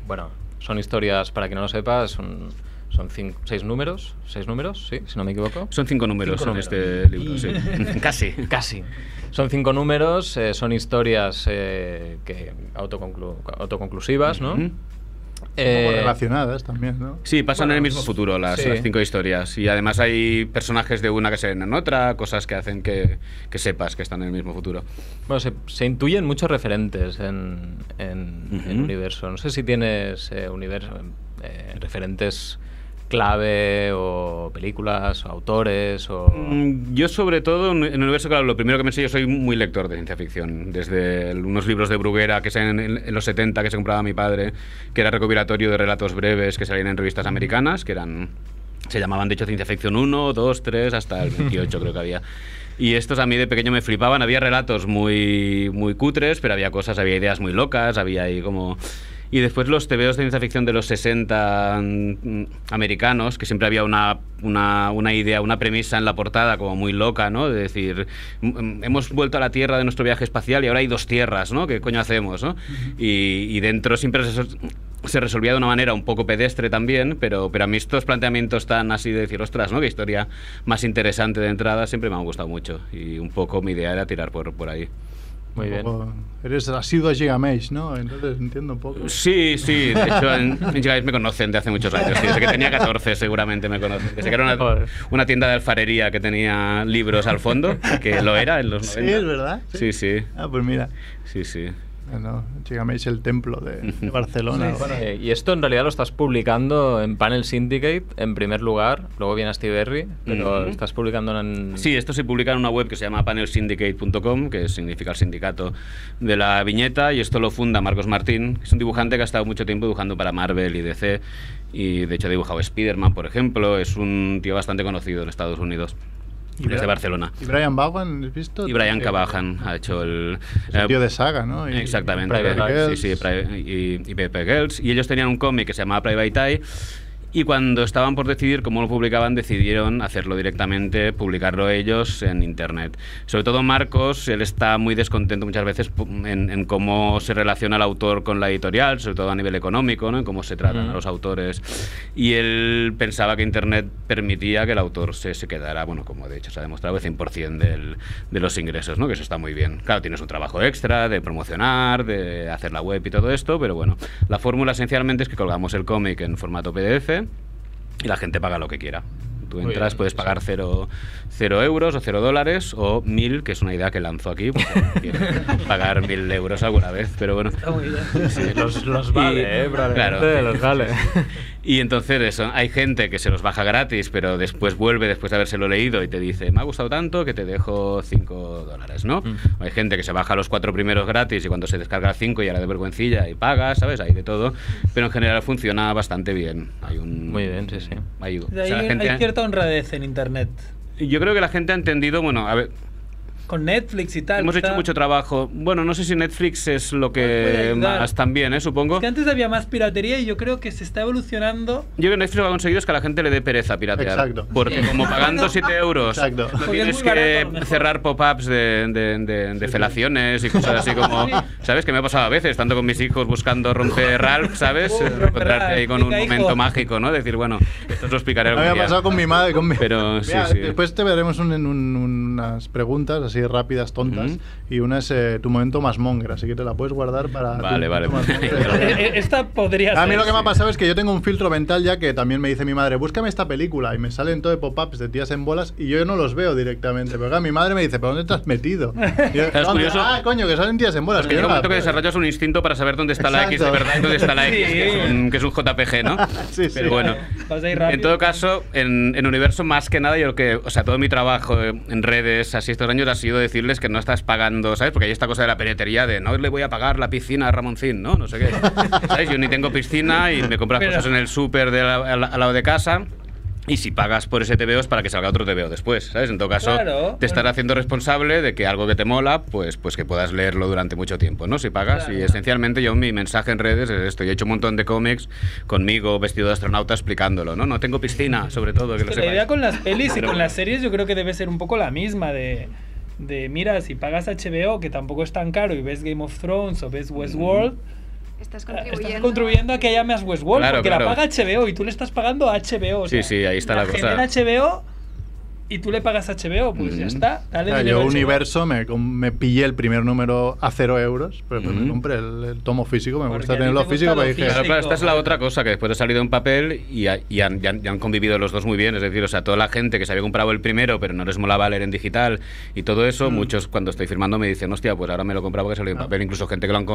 Bueno, son historias, para quien no lo sepa, son, son cin- seis números. ¿Seis números? Sí, si no me equivoco. Son cinco números Cinco en números. este libro, sí. Casi. Casi. Son cinco números, eh, son historias eh, que autoconclu- autoconclusivas, ¿no? Eh, relacionadas también, ¿no? Sí, pasan en el mismo futuro las, sí. las cinco historias. Y además hay personajes de una que se ven en otra, cosas que hacen que, que sepas que están en el mismo futuro. Bueno, se, se intuyen muchos referentes en, en universo. No sé si tienes eh, universo, eh, referentes clave o películas o autores o... Mm, Yo sobre todo en el universo, claro, lo primero que me sé, yo soy muy lector de ciencia ficción, desde unos libros de Bruguera que en, en los 70 que se compraba mi padre, que era recopilatorio de relatos breves que salían en revistas americanas, que eran se llamaban de hecho ciencia ficción 1, 2, 3, hasta el 28 creo que había. Y estos a mí de pequeño me flipaban, había relatos muy muy cutres, pero había cosas, había ideas muy locas, había ahí como y después los TVOs de ciencia ficción de los 60 mm, americanos, que siempre había una, una, una idea, una premisa en la portada como muy loca, ¿no? De decir, mm, hemos vuelto a la Tierra de nuestro viaje espacial y ahora hay dos tierras, ¿no? ¿Qué coño hacemos, no? y, y dentro siempre eso- se resolvía de una manera un poco pedestre también, pero, pero a mí estos planteamientos tan así de decir, ostras, ¿no? Qué historia más interesante de entrada siempre me han gustado mucho. Y un poco mi idea era tirar por, por ahí. Muy bien. Eres asiduo a Gigamesh, ¿no? Entonces entiendo un poco. Sí, sí, de hecho en, Gigabyte me conocen de hace muchos años, sí, desde que tenía 14 seguramente me conocen, desde que era una, una tienda de alfarería que tenía libros al fondo, que lo era en los Sí, 90. es verdad. Sí, sí, Ah, pues mira. sí, sí. No, el templo de, de Barcelona. Sí, Eh, y esto en realidad lo estás publicando en Panel Syndicate en primer lugar, luego viene a Steve Berry, pero estás publicando en... Sí, esto se publica en una web que se llama panelsyndicate.com, que significa el sindicato de la viñeta, y esto lo funda Marcos Martín, que es un dibujante que ha estado mucho tiempo dibujando para Marvel y DC, y de hecho ha dibujado Spider-Man, por ejemplo, es un tío bastante conocido en Estados Unidos, desde Bra- Barcelona. ¿Y Brian Vaughan, has visto? Y Brian Que- Cabajan ha hecho el... El eh, tío de saga, ¿no? Y- Exactamente. Private Girls. Sí, sí, y, y Pepe Girls. Y ellos tenían un cómic que se llamaba Private Eye. Y cuando estaban por decidir cómo lo publicaban, decidieron hacerlo directamente, publicarlo ellos en Internet. Sobre todo Marcos, él está muy descontento muchas veces en, en cómo se relaciona el autor con la editorial, sobre todo a nivel económico, ¿no? en cómo se tratan Mm. a los autores. Y él pensaba que Internet permitía que el autor se, se quedara, bueno, como de hecho se ha demostrado, el 100% del, de los ingresos, ¿no? que eso está muy bien. Claro, tienes un trabajo extra de promocionar, de hacer la web y todo esto, pero bueno, la fórmula esencialmente es que colgamos el cómic en formato PDF y la gente paga lo que quiera. Tú entras, bien, puedes pagar cero, cero euros o cero dólares o mil, que es una idea que lanzo aquí, porque quiero pagar mil euros alguna vez, pero bueno. Está muy bien. Sí, los, los vale, Y- ¿eh? Claro. los vale. Y entonces eso, hay gente que se los baja gratis, pero después vuelve después de habérselo leído y te dice, me ha gustado tanto que te dejo 5 dólares, ¿no? Mm. O Hay gente que se baja los cuatro primeros gratis y cuando se descarga el 5 ya la de vergüencilla y paga, ¿sabes? Hay de todo, pero en general funciona bastante bien. Hay un, Muy bien, sí, sí. Hay, o sea, gente cierta honradez en internet. Yo creo que la gente ha entendido, bueno, a ver, Con Netflix y tal. hemos hecho mucho trabajo. Bueno, no sé si Netflix es lo que más también, ¿eh? Supongo. Es que antes había más piratería y yo creo que se está evolucionando. Yo creo que Netflix lo que ha conseguido es que a la gente le dé pereza piratear. Exacto. Porque como pagando 7 euros Exacto. no tienes barato, que mejor. cerrar pop-ups de, de, de- de felaciones y cosas así como... Sí. ¿Sabes? Que me ha pasado a veces, tanto con mis hijos buscando romper Ralph, ¿sabes? Uh, Encontrarte Ralph, ahí con un hijo. momento mágico, ¿no? Decir, bueno, esto os lo explicaré Me algún había día. pasado con mi madre. Con mi... Pero, sí, Mira, sí. Después te veremos un- en un- unas preguntas así rápidas, tontas. Y una es eh, tu momento más monger, así que te la puedes guardar para. tu Vale, vale. Eh, eh, Esta podría ser. A mí lo que me ha pasado es que yo tengo un filtro mental ya que también me dice mi madre, búscame esta película y me salen todo de pop-ups de tías en bolas y yo no los veo directamente. Pero claro, mi madre me dice, ¿pero dónde te has metido? Yo, Es "¿Dónde? curioso. Ah, coño, que salen tías en bolas. Que yo Llega un momento que las veo". desarrollas un instinto para saber dónde está la X de Exacto. verdad y dónde está la X, Sí. que, es un, que es un JPG, ¿no? Sí, sí. Pero bueno, en todo caso, en, en Universo, más que nada, yo creo que, o sea, todo mi trabajo en redes así estos años ha sido decirles que no estás pagando, ¿sabes? Porque hay esta cosa de la penetería de no le voy a pagar la piscina a Ramoncín, ¿no? No sé qué. ¿Sabes? Yo ni tengo piscina y me compro las Pero- cosas en el súper la- al, al lado de casa. Y si pagas por ese TVO es para que salga otro TVO después, ¿sabes? En todo caso, Claro, te estará bueno. haciendo responsable de que algo que te mola, pues, pues que puedas leerlo durante mucho tiempo, ¿no? Si pagas. Claro. Y esencialmente yo mi mensaje en redes es esto. Yo he hecho un montón de cómics conmigo vestido de astronauta explicándolo, ¿no? No tengo piscina, sobre todo, que lo Que la idea con las pelis y con las series yo creo que debe ser un poco la misma de, de mira, si pagas HBO, que tampoco es tan caro, y ves Game of Thrones o ves Westworld, Estás eh, contribuyendo. estás contribuyendo a que haya más Westworld, Claro, porque claro. la paga HBO y tú le estás pagando a HBO. o Sí, sea, sí, ahí está la cosa. genera HBO y tú le pagas HBO, pues ya está. Dale yo HBO. Universo me, me pillé el primer número a cero euros, pero pues me compré el, el tomo físico, me Porque gusta tenerlo te gusta físico, pero dije, Claro, esta es la otra cosa, que después ha salido en papel y, ha- y han, y han- y han convivido los dos muy bien. Es decir, o sea, toda la gente que se había comprado el primero, pero no les molaba leer en digital y todo eso, Mm. muchos cuando estoy firmando me dicen, hostia, pues ahora me lo he comprado porque salió en Ah. papel. Incluso gente que lo han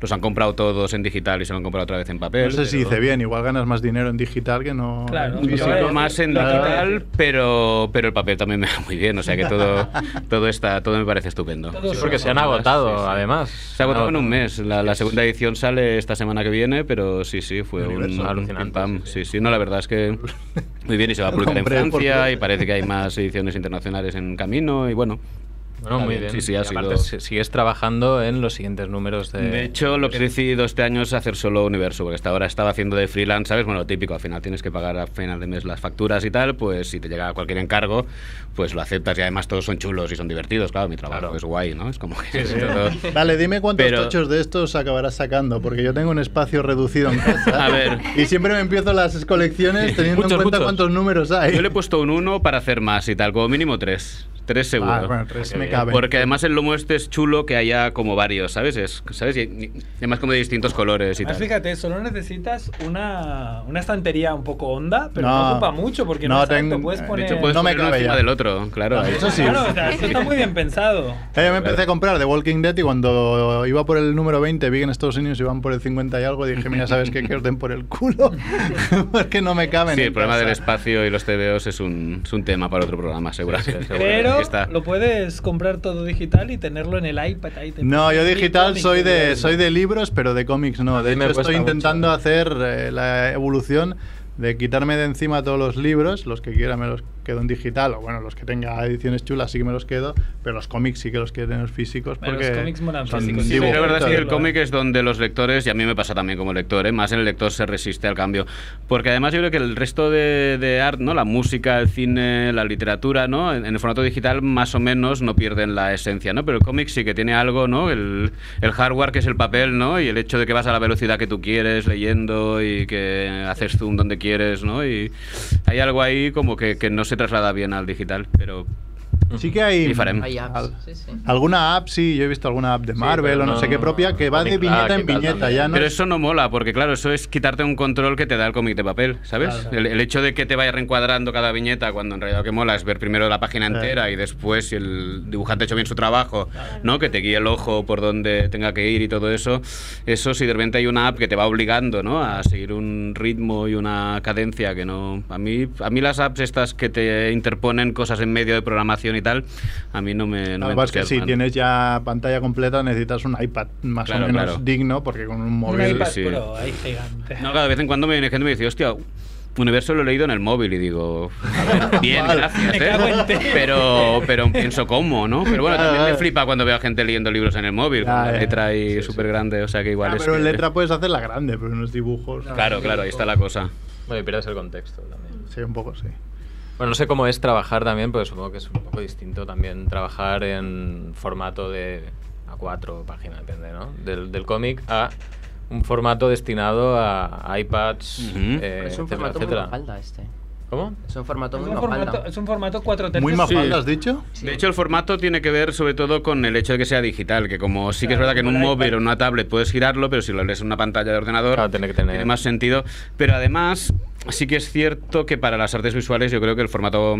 los han comprado todos en digital y se lo han comprado otra vez en papel. no sé si pero- dice bien, igual ganas más dinero en digital que no Claro, en físico. poquito más en Claro. digital, pero, pero el papel también me va muy bien. O sea que todo, todo, está, todo me parece estupendo. Sí, porque se han agotado, sí, sí. además. Se ha agotado en un mes. La, la segunda edición sale esta semana que viene, pero sí, sí, fue un, Alucinante, pam. sí, Sí, sí, no, la verdad es que muy bien y se va a publicar en Francia y parece que hay más ediciones internacionales en camino y bueno. Bueno, muy bien. bien. Sí, sí, ha Y aparte sido- si- sigues trabajando en los siguientes números de... De hecho, lo que he decidido este año es hacer solo universo, porque hasta ahora estaba haciendo de freelance, ¿sabes? Bueno, lo típico, al final tienes que pagar a final de mes las facturas y tal, pues si te llega cualquier encargo, pues lo aceptas y además todos son chulos y son divertidos, claro, mi trabajo Claro. es guay, ¿no? Es como que todo- Vale, dime cuántos Pero- tochos de estos acabarás sacando, porque yo tengo un espacio reducido en casa. A ver. Y siempre me empiezo las colecciones teniendo Muchos, en cuenta muchos. cuántos números hay. Yo le he puesto un 1 para hacer más y tal, como mínimo 3. 3 seguro. Ah, bueno, tres Qué me. Caben. Porque además el lomo este es chulo que haya como varios, ¿sabes? Es, ¿sabes? Y, y además como de distintos colores y Además, tal. fíjate, solo necesitas una, una estantería un poco honda, pero no, No. ocupa mucho porque no, No, tengo- puedes de poner... De hecho, puedes No me uno cabe encima ya. del otro, claro. No, eso sí. Claro, o sea, esto está muy bien pensado. Eh, yo me empecé a comprar The Walking Dead y cuando iba por el número 20 vi que en Estados Unidos iban por el 50 y algo, dije, mira, ¿sabes qué? Que os den por el culo. Porque no me caben. Sí, el problema casa. del espacio y los TVOs es un, es un tema para otro programa, seguramente. Pero Aquí está. lo puedes comprar todo digital y tenerlo en el iPad ahí. te No, yo digital soy de, soy de libros, pero de cómics no. De hecho, estoy intentando hacer eh, la evolución de quitarme de encima todos los libros, los que quiera me los quedo en digital, o bueno, los que tenga ediciones chulas sí que me los quedo, pero los cómics sí que los quiero tener físicos Bueno, porque los cómics molan son físicos, sí, la verdad es que el cómic es donde los lectores, y a mí me pasa también como lector, ¿eh? más el lector se resiste al cambio. Porque además yo creo que el resto de, de arte, ¿no? la música, el cine, la literatura, ¿no? en, en el formato digital más o menos no pierden la esencia, ¿no? pero el cómic sí que tiene algo, ¿no? el, el hardware que es el papel ¿no? y el hecho de que vas a la velocidad que tú quieres leyendo y que haces zoom donde quieres. ¿no? Y hay algo ahí como que, que no se traslada bien al digital, pero Sí que hay apps, al- sí, sí. alguna app, sí, yo he visto alguna app de Marvel pero o no, no- sé qué propia que va de viñeta Black en viñeta, ya no Pero es- eso no mola, porque claro, eso es quitarte un control que te da el cómic de papel, ¿sabes? Claro. El, el hecho de que te vaya reencuadrando cada viñeta, cuando en realidad lo que mola es ver primero la página Claro. entera y después, si el dibujante ha hecho bien su trabajo, ¿no? Que te guíe el ojo por donde tenga que ir y todo eso. Eso, si de repente hay una app que te va obligando, ¿no? A seguir un ritmo y una cadencia que no. A mí, a mí las apps estas que te interponen cosas en medio de programación y tal, a mí no me. No Lo me que pasa es que si tienes ya pantalla completa necesitas un iPad más Claro, o menos claro. digno porque con un Un móvil iPad sí. Pro ahí gigante. No, cada vez en cuando me viene gente y me dice, hostia, Universo lo he leído en el móvil y digo, a ver, bien, Vale. gracias, ¿eh? Pero, pero pienso cómo, ¿no? Pero bueno, también me claro. flipa cuando veo a gente leyendo libros en el móvil, con la letra ahí Sí, súper sí. grande, o sea que igual Ah, es pero en letra puedes hacerla grande, pero en los dibujos. Claro, claro, ahí está la cosa. Bueno, y pierdes el contexto también. Sí, un poco sí. Bueno, no sé cómo es trabajar también, pero supongo que es un poco distinto también trabajar en formato de A4 página, depende, ¿no? Del, del cómic a un formato destinado a iPads, eh, es un etcétera, formato muy etcétera. este. ¿Cómo? Es un formato Es muy un, formato, mafalda. es un formato 4 tercios. Muy Sí. mafalda, ¿has dicho? Sí. De hecho, el formato tiene que ver sobre todo con el hecho de que sea digital, que como sí que es verdad que en un móvil iPad. o en una tablet puedes girarlo, pero si lo lees en una pantalla de ordenador Claro, tiene que tener- tiene más sentido. Pero además, sí que es cierto que para las artes visuales yo creo que el formato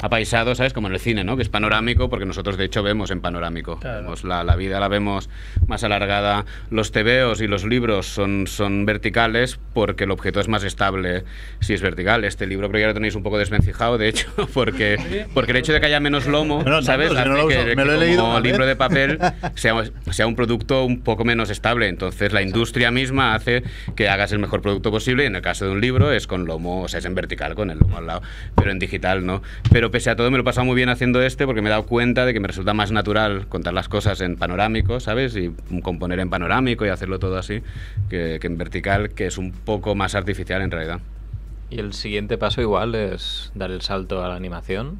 apaisado, ¿sabes? Como en el cine, ¿no? Que es panorámico, porque nosotros de hecho vemos en panorámico. Claro. Vemos la, la vida la vemos más alargada. Los tebeos y los libros son, son verticales porque el objeto es más estable si es vertical. Este libro creo que ya lo tenéis un poco desvencijado, de hecho, porque, porque el hecho de que haya menos lomo, ¿sabes? no Hace que. Me que lo he leído como libro de papel sea, sea un producto un poco menos estable. Entonces la industria misma hace que hagas el mejor producto posible y en el caso de un libro es con lomo, o sea, es en vertical con el lomo al lado, pero en digital no. Pero pese a todo me lo he pasado muy bien haciendo este porque me he dado cuenta de que me resulta más natural contar las cosas en panorámico, ¿sabes? Y componer en panorámico y hacerlo todo así que, que en vertical, que es un poco más artificial en realidad. Y el siguiente paso igual es dar el salto a la animación.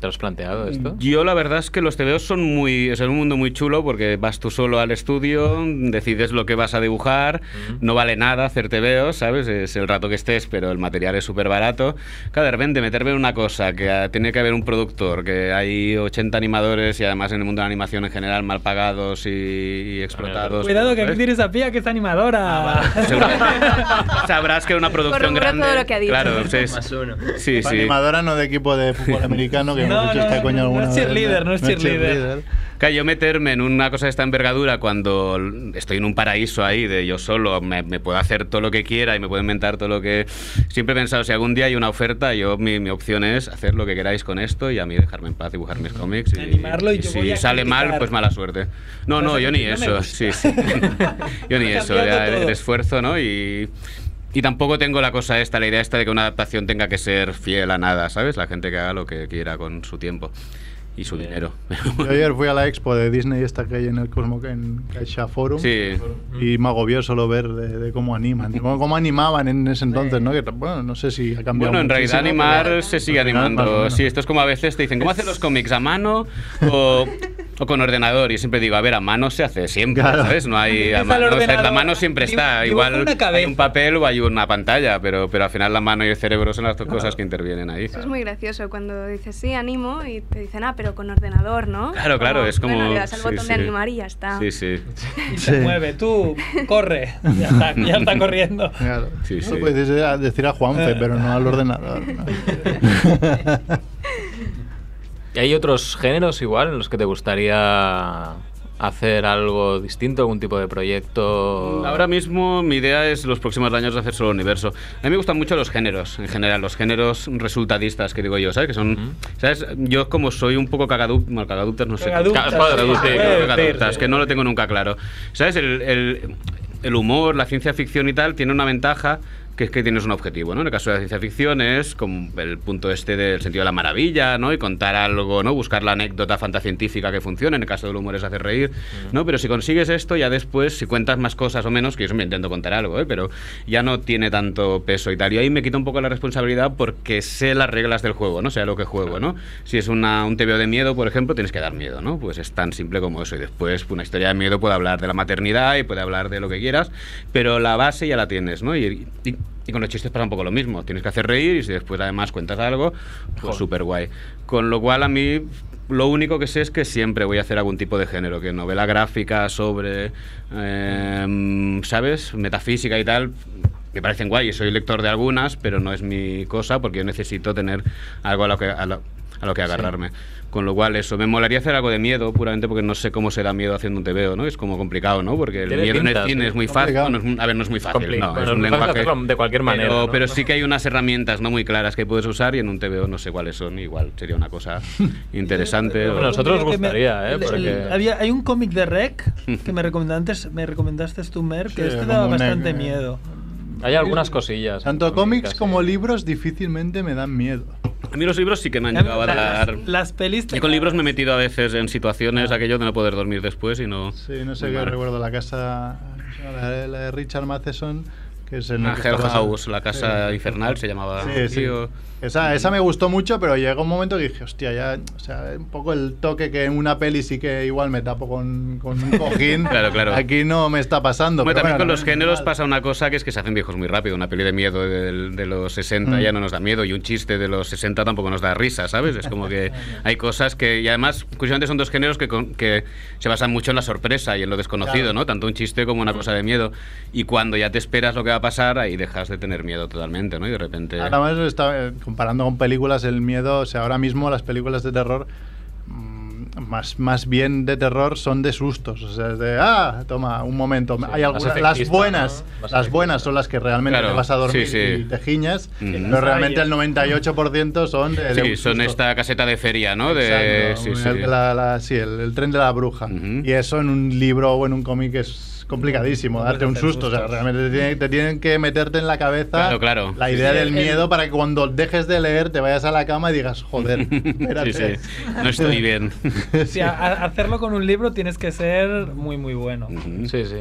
¿Te lo has planteado esto? Yo la verdad es que los TVOs son muy... Es un mundo muy chulo porque vas tú solo al estudio, decides lo que vas a dibujar, Ujú. no vale nada hacer TVOs, ¿sabes? Es el rato que estés, pero el material es súper barato. Cada de repente meterme en una cosa, que ah, tiene que haber un productor, que hay 80 animadores y además en el mundo de la animación en general mal pagados y, y explotados. Cuidado que aquí ¿sabes? tienes a Pía que es animadora. Seguro- Sabrás que era una producción Corroboro grande. lo que ha dicho. Claro, sí, Más uno. sí, sí. Animadora no de equipo de fútbol americano que No, no, no, coño no es cheerleader, no es cheerleader. Claro, yo meterme en una cosa de esta envergadura cuando estoy en un paraíso ahí de yo solo, me, me puedo hacer todo lo que quiera y me puedo inventar todo lo que... Siempre he pensado, si algún día hay una oferta, yo mi, mi opción es hacer lo que queráis con esto y a mí dejarme en paz dibujar mis cómics. Y, Animarlo y yo si voy a sale mal, criticar. pues mala suerte. No, no, a yo ni decir, "No me eso. gusta". Sí, sí. yo ni eso, ya, el esfuerzo, ¿no? Y... Y tampoco tengo la cosa esta, la idea esta de que una adaptación tenga que ser fiel a nada, ¿sabes? La gente que haga lo que quiera con su tiempo. y su dinero. Yo ayer fui a la expo de Disney esta que hay en el Cosmo en Caixa Forum. Sí. Y me agobió solo ver de, de cómo animan, cómo, cómo animaban en ese entonces, ¿no? Que, bueno, no sé si ha cambiado. Bueno, en realidad animar pero- se sigue animando. Sí, esto es como a veces te dicen, ¿cómo hacen los cómics? ¿A mano o, o con ordenador? Y siempre digo, a ver, a mano se hace siempre, Claro. ¿sabes? No hay a mano, o sea, la mano siempre está. Igual hay un papel o hay una pantalla, pero, pero al final la mano y el cerebro son las dos cosas que intervienen ahí. Eso es muy gracioso cuando dices sí, animo y te dicen, ah, pero con ordenador, ¿no? Claro, claro, es como- Bueno, le das al sí, botón de sí. animar y ya está. Sí, sí. Y Sí. se mueve, tú, corre. Ya está, ya está corriendo. Claro. Sí, Eso sí. puedes decir a, decir a Juanfe, pero no al ordenador. ¿no? ¿Y hay otros géneros igual en los que te gustaría hacer algo distinto, algún tipo de proyecto? Ahora mismo mi idea es los próximos años hacer solo universo. A mí me gustan mucho los géneros, en general, los géneros resultadistas que digo yo, ¿sabes? Que son. ¿sabes? Yo como soy un poco cagadup, bueno, cagaductas no sé. Cagaductas, Cagaductas, sí, que no lo tengo nunca claro. ¿Sabes? El, el- el humor, la ciencia ficción y tal tiene una ventaja que es que tienes un objetivo, ¿no? En el caso de la ciencia ficción es como el punto este del sentido de la maravilla, ¿no? Y contar algo, ¿no? Buscar la anécdota fantacientífica que funcione, en el caso del humor es hacer reír, ¿no? Pero si consigues esto, ya después, si cuentas más cosas o menos, que yo siempre intento contar algo, ¿eh? Pero ya no tiene tanto peso y tal. Y ahí me quita un poco la responsabilidad porque sé las reglas del juego, ¿no? Sea lo que juego, ¿no? Si es una, un TVO de miedo, por ejemplo, tienes que dar miedo, ¿no? Pues es tan simple como eso. Y después, una historia de miedo puede hablar de la maternidad y puede hablar de lo que quieras, pero la base ya la tienes, ¿no? Y, y- y con los chistes pasa un poco lo mismo. Tienes que hacer reír y si después además cuentas algo, pues súper guay. Con lo cual a mí lo único que sé es que siempre voy a hacer algún tipo de género, que novela gráfica sobre, eh, ¿sabes? Metafísica y tal. Me parecen guay soy lector de algunas, pero no es mi cosa porque yo necesito tener algo a lo que, a lo, a lo que agarrarme. Con lo cual, eso, me molaría hacer algo de miedo, puramente porque no sé cómo se da miedo haciendo un TVO, ¿no? Es como complicado, ¿no? Porque el miedo en el cine sí. es muy fácil. No es a ver, no es muy fácil, Compli- no, bueno, es un lenguaje. de cualquier manera, Pero, ¿no? pero sí que hay unas herramientas no muy claras que puedes usar y en un TVO no sé cuáles son. Igual sería una cosa interesante. o- nosotros nos Que me- gustaría, ¿eh? el- el- Porque- había- hay un cómic de Rec que me recomendaste, me recomendaste tú, Mer, que Sí, este daba bastante eh. miedo. Hay algunas cosillas. Tanto cómics como libros difícilmente me dan miedo. A mí los libros sí que me han llegado a Las- dar... Las pelis. te Y con libros me he metido a veces en situaciones aquello de no poder dormir después y no... Sí, no sé qué recuerdo. La casa. La, de- la de Richard Matheson, que es en Ah, el Hell House, la casa Sí. infernal se llamaba. Sí, sí. o- Esa, esa me gustó mucho, pero llegó un momento que dije, hostia, ya, o sea, un poco el toque que en una peli sí que igual me tapo con, con un cojín. Claro, claro. Aquí no me está pasando. Bueno, pero también bueno, con los géneros pasa una cosa que es que se hacen viejos muy rápido. Una peli de miedo del- de, los 60 Mm. ya no nos da miedo y un chiste de los 60 tampoco nos da risa, ¿sabes? Es como que hay cosas que... Y además, curiosamente son dos géneros que, con- que se basan mucho en la sorpresa y en lo desconocido, Claro. ¿no? Tanto un chiste como una cosa de miedo. Y cuando ya te esperas lo que va a pasar, ahí dejas de tener miedo totalmente, ¿no? Y de repente... Además, está, eh, comparando con películas, el miedo, o sea, ahora mismo las películas de terror, mm, más, más bien de terror, son de sustos. O sea, es de, ah, toma, un momento. Sí, Hay algunas, las buenas, ¿no? Las buenas son las que realmente Claro, te vas a dormir sí, sí. y te giñas, Ujú. pero realmente el 98% son de, de son esta caseta de feria, ¿no? De, Exacto, el, la- la- sí, el- el tren de la bruja. Y eso en un libro o en un cómic es complicadísimo, darte un susto. O sea, realmente te tienen, te tienen que meterte en la cabeza Claro, claro. la idea Sí, del el- miedo para que cuando dejes de leer te vayas a la cama y digas, joder, espérate. Sí, sí. No estoy bien. Sí, a- a- hacerlo con un libro tienes que ser muy, muy bueno. Sí, sí.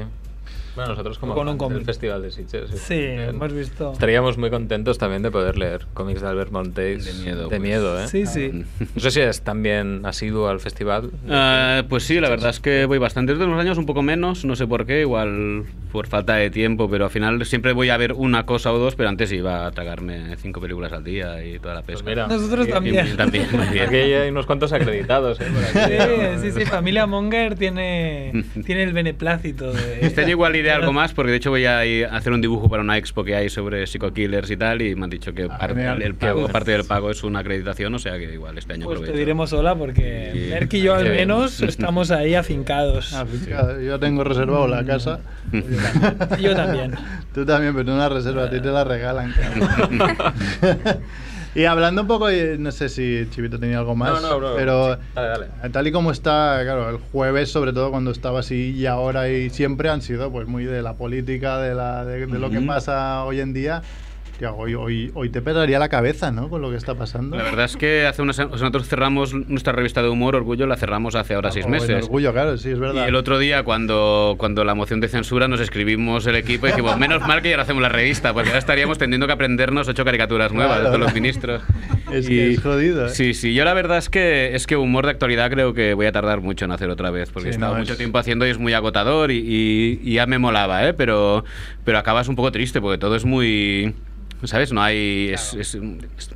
Bueno, nosotros como Con un cómic. Festival de Sitges. Sí, hemos visto. Estaríamos muy contentos también de poder leer cómics de Albert Montes De miedo, De pues. miedo, ¿eh? Sí, sí. No sé si es también asiduo al festival. Ah, pues sí, la verdad es que voy bastante. Desde unos años un poco menos, no sé por qué, igual por falta de tiempo, pero al final siempre voy a ver una cosa o dos, pero antes iba a tragarme cinco películas al día y toda la Pues pesca. mira. Nosotros Y- también. Y- también, muy bien. Aquí hay unos cuantos acreditados, ¿eh? Por aquí. Sí, sí, sí. Familia Monger tiene, tiene el beneplácito de. Este año igual iré algo más, porque de hecho voy a ir a hacer un dibujo para una expo que hay sobre psico-killers y tal, y me han dicho que Ah, parte, genial. el pago, bueno. parte del pago es una acreditación, o sea que igual este año Pues te diremos hola porque Sí. Merck y yo al menos estamos ahí afincados. Fíjate, Yo tengo reservado la casa. Yo también. Tú también, pero la reserva, a ti te la regalan. y hablando un poco, no sé si Chivito tenía algo más, No, no, bro. pero Sí, dale, dale. tal y como está, claro, el jueves, sobre todo cuando estaba así y ahora y siempre han sido pues muy de la política, de, la, de, de lo que pasa hoy en día. Hostia, hoy, hoy, hoy te pesaría la cabeza, ¿no? Con lo que está pasando. La verdad es que hace sea, nosotros cerramos nuestra revista de humor, Orgullo, la cerramos hace ahora seis Oh, bueno, meses. orgullo, claro, sí, es Y verdad. el otro día, cuando, cuando la moción de censura, nos escribimos el equipo y dijimos, menos mal que ya hacemos la revista, porque ahora estaríamos teniendo que aprendernos ocho caricaturas nuevas Claro. de todos los ministros. Es que es jodido, ¿eh? Sí, sí, yo la verdad es que, es que humor de actualidad creo que voy a tardar mucho en hacer otra vez, porque Sí, he estado no, mucho es- tiempo haciendo y es muy agotador y, y- y ya me molaba, ¿eh? Pero, pero acabas un poco triste, porque todo es muy... ¿Sabes? No hay... Es, es- es-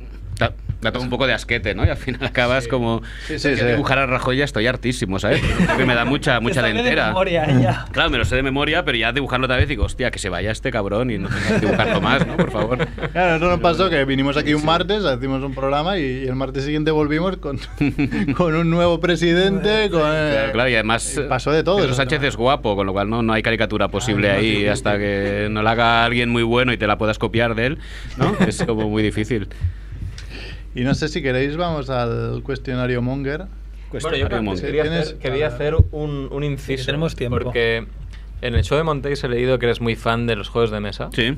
da, todo un poco de asquete, ¿no? Y al final acabas como... Sí, sí, que sí. Dibujar a Rajoy ya estoy hartísimo, ¿sabes? Porque me da mucha, mucha Te sale de dentera. memoria ya. Claro, me lo sé de memoria, pero ya dibujarlo otra vez digo, hostia, que se vaya este cabrón y no tenga que dibujarlo más, ¿no? Por favor. Claro, eso nos pasó que vinimos aquí un martes, hicimos un programa y el martes siguiente volvimos con, con un nuevo presidente, con... eh, Claro, claro, y además pasó de todo. Pedro Sánchez ¿no? es guapo, con lo cual no, no hay caricatura posible no, ahí tío, hasta que no la haga alguien muy bueno y te la puedas copiar de él, ¿no? Es como muy difícil. Y no sé si queréis, vamos al cuestionario Monger. Bueno, yo creo que Monger. quería hacer, quería hacer un, un inciso. tenemos tiempo. Porque en el show de Montéis he leído que eres muy fan de los juegos de mesa. Sí.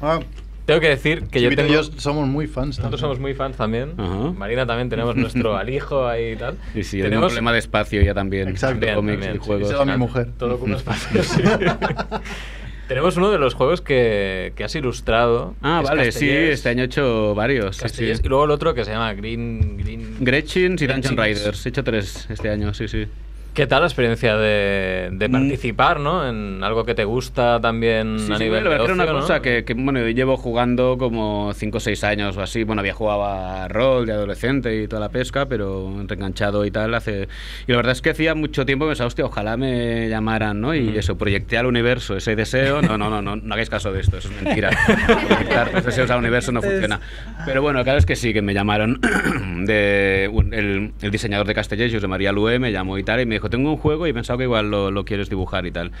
Ah, Tengo que decir que yo Chivito y tengo... yo somos muy fans. Nosotros también. somos muy fans también. Ajá. Marina también tenemos nuestro alijo ahí y tal. Y sí, tengo un tenemos problema de espacio ya también. Exacto. de También, cómics también, y sí, juegos. sí, sí, mi mujer. Todo ocupa espacio, sí. Tenemos uno de los juegos que, que has ilustrado. Ah, vale, sí, este año he hecho varios. sí, Y luego el otro que se llama Green... Green... Gretchins y Dungeon. Riders. He hecho tres este año, sí, sí. ¿Qué tal la experiencia de, de Mm. participar, ¿no? En algo que te gusta también Sí, a sí, nivel de verdad era una ocio, ¿no? cosa que, que, bueno, yo llevo jugando como 5 o 6 años o así. Bueno, había jugado a rol de adolescente y toda la pesca, pero reenganchado y tal. hace Y la verdad es que hacía mucho tiempo que pensaba, hostia, ojalá me llamaran, ¿no? Y eso, proyecté al universo ese deseo. No, no, no, no, no hagáis caso de esto, eso es mentira. Proyectar los deseos al universo no funciona. Pero bueno, claro es que sí, que me llamaron de un- el, el diseñador de Castellers, José María Lué, me llamó y tal, y me dijo, tengo un juego y he pensado que igual lo, lo quieres dibujar y tal.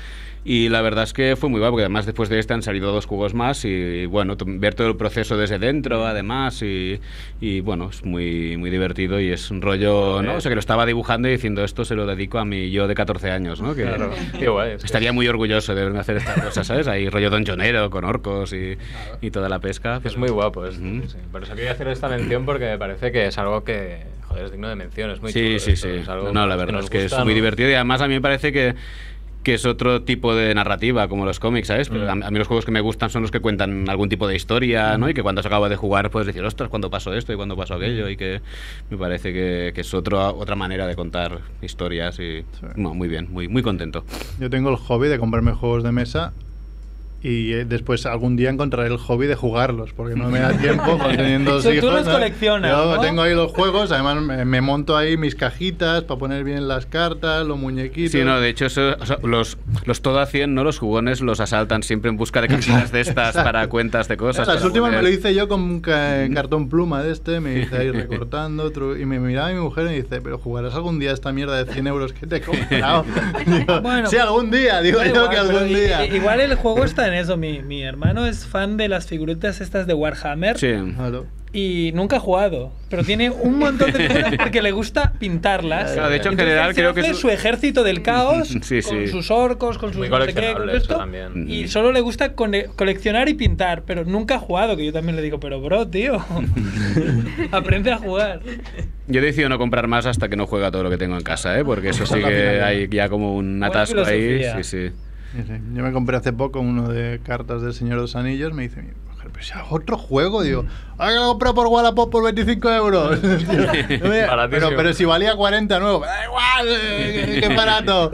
Y la verdad es que fue muy guay, porque además después de este han salido dos juegos más y, bueno, t- ver todo el proceso desde dentro, además, y, y, bueno, es muy, muy divertido y es un rollo, ¿no? O sea, que lo estaba dibujando y diciendo esto se lo dedico a mi yo de 14 años, ¿no? Que Claro. Qué guay. es que- estaría muy orgulloso de verme hacer estas cosas, ¿sabes? Ahí rollo donjonero con orcos y, y toda la pesca. Es muy guapo esto, Ujú. sí, sí. Por eso quería hacer esta mención porque me parece que es algo que, joder, es digno de mención, es muy sí, chulo sí, esto, sí. es algo No, la verdad es que gusta, es muy ¿no? divertido y además a mí me parece que, que es otro tipo de narrativa, como los cómics, ¿sabes? Pero Mm. a, mí los juegos que me gustan son los que cuentan algún tipo de historia, ¿no? Y que cuando se acaba de jugar puedes decir, ostras, ¿cuándo pasó esto y cuándo pasó aquello? Y que me parece que, que es otro, otra manera de contar historias y... Sí. no, muy bien, muy, muy contento. Yo tengo el hobby de comprarme juegos de mesa y eh, después algún día encontraré el hobby de jugarlos, porque no me da tiempo teniendo dos Tú- tú hijos. los ¿no? coleccionas, Yo ¿no? tengo ahí los juegos, además me, me monto ahí mis cajitas para poner bien las cartas, los muñequitos. Sí, no, de hecho, eso, o sea, los, los todo a 100, ¿no? Los jugones los asaltan siempre en busca de cajitas de estas para cuentas de cosas. Las últimas me lo hice yo con un ca- cartón pluma de este, me hice ahí recortando, tru- y me miraba mi mujer y me dice, pero jugarás algún día esta mierda de 100 euros que te he comprado. Digo, Bueno, sí, algún día, digo yo igual, que algún i- día. igual el juego está en eso. Mi, mi hermano es fan de las figuritas estas de Warhammer Sí. Claro. y nunca ha jugado. Pero tiene un montón de figuras porque le gusta pintarlas. Claro, de hecho, en Entonces, general, creo que es- su ejército del caos Sí, con sí. sus orcos, con sus Muy no sé qué, con esto, eso también. Y solo le gusta cone- coleccionar y pintar, pero nunca ha jugado. Que yo también le digo, pero bro, tío, aprende a jugar. Yo he decidido no comprar más hasta que no juega todo lo que tengo en casa, ¿eh? Porque eso Esa es sí que hay ya como un atasco ahí. Sí, sí. Yo me compré hace poco uno de cartas del Señor de los Anillos. Me dice pero si hago otro juego, digo, ah, que lo compré por Wallapop por 25 euros. pero, pero si valía 40 nuevo, "Me da igual, eh, qué barato.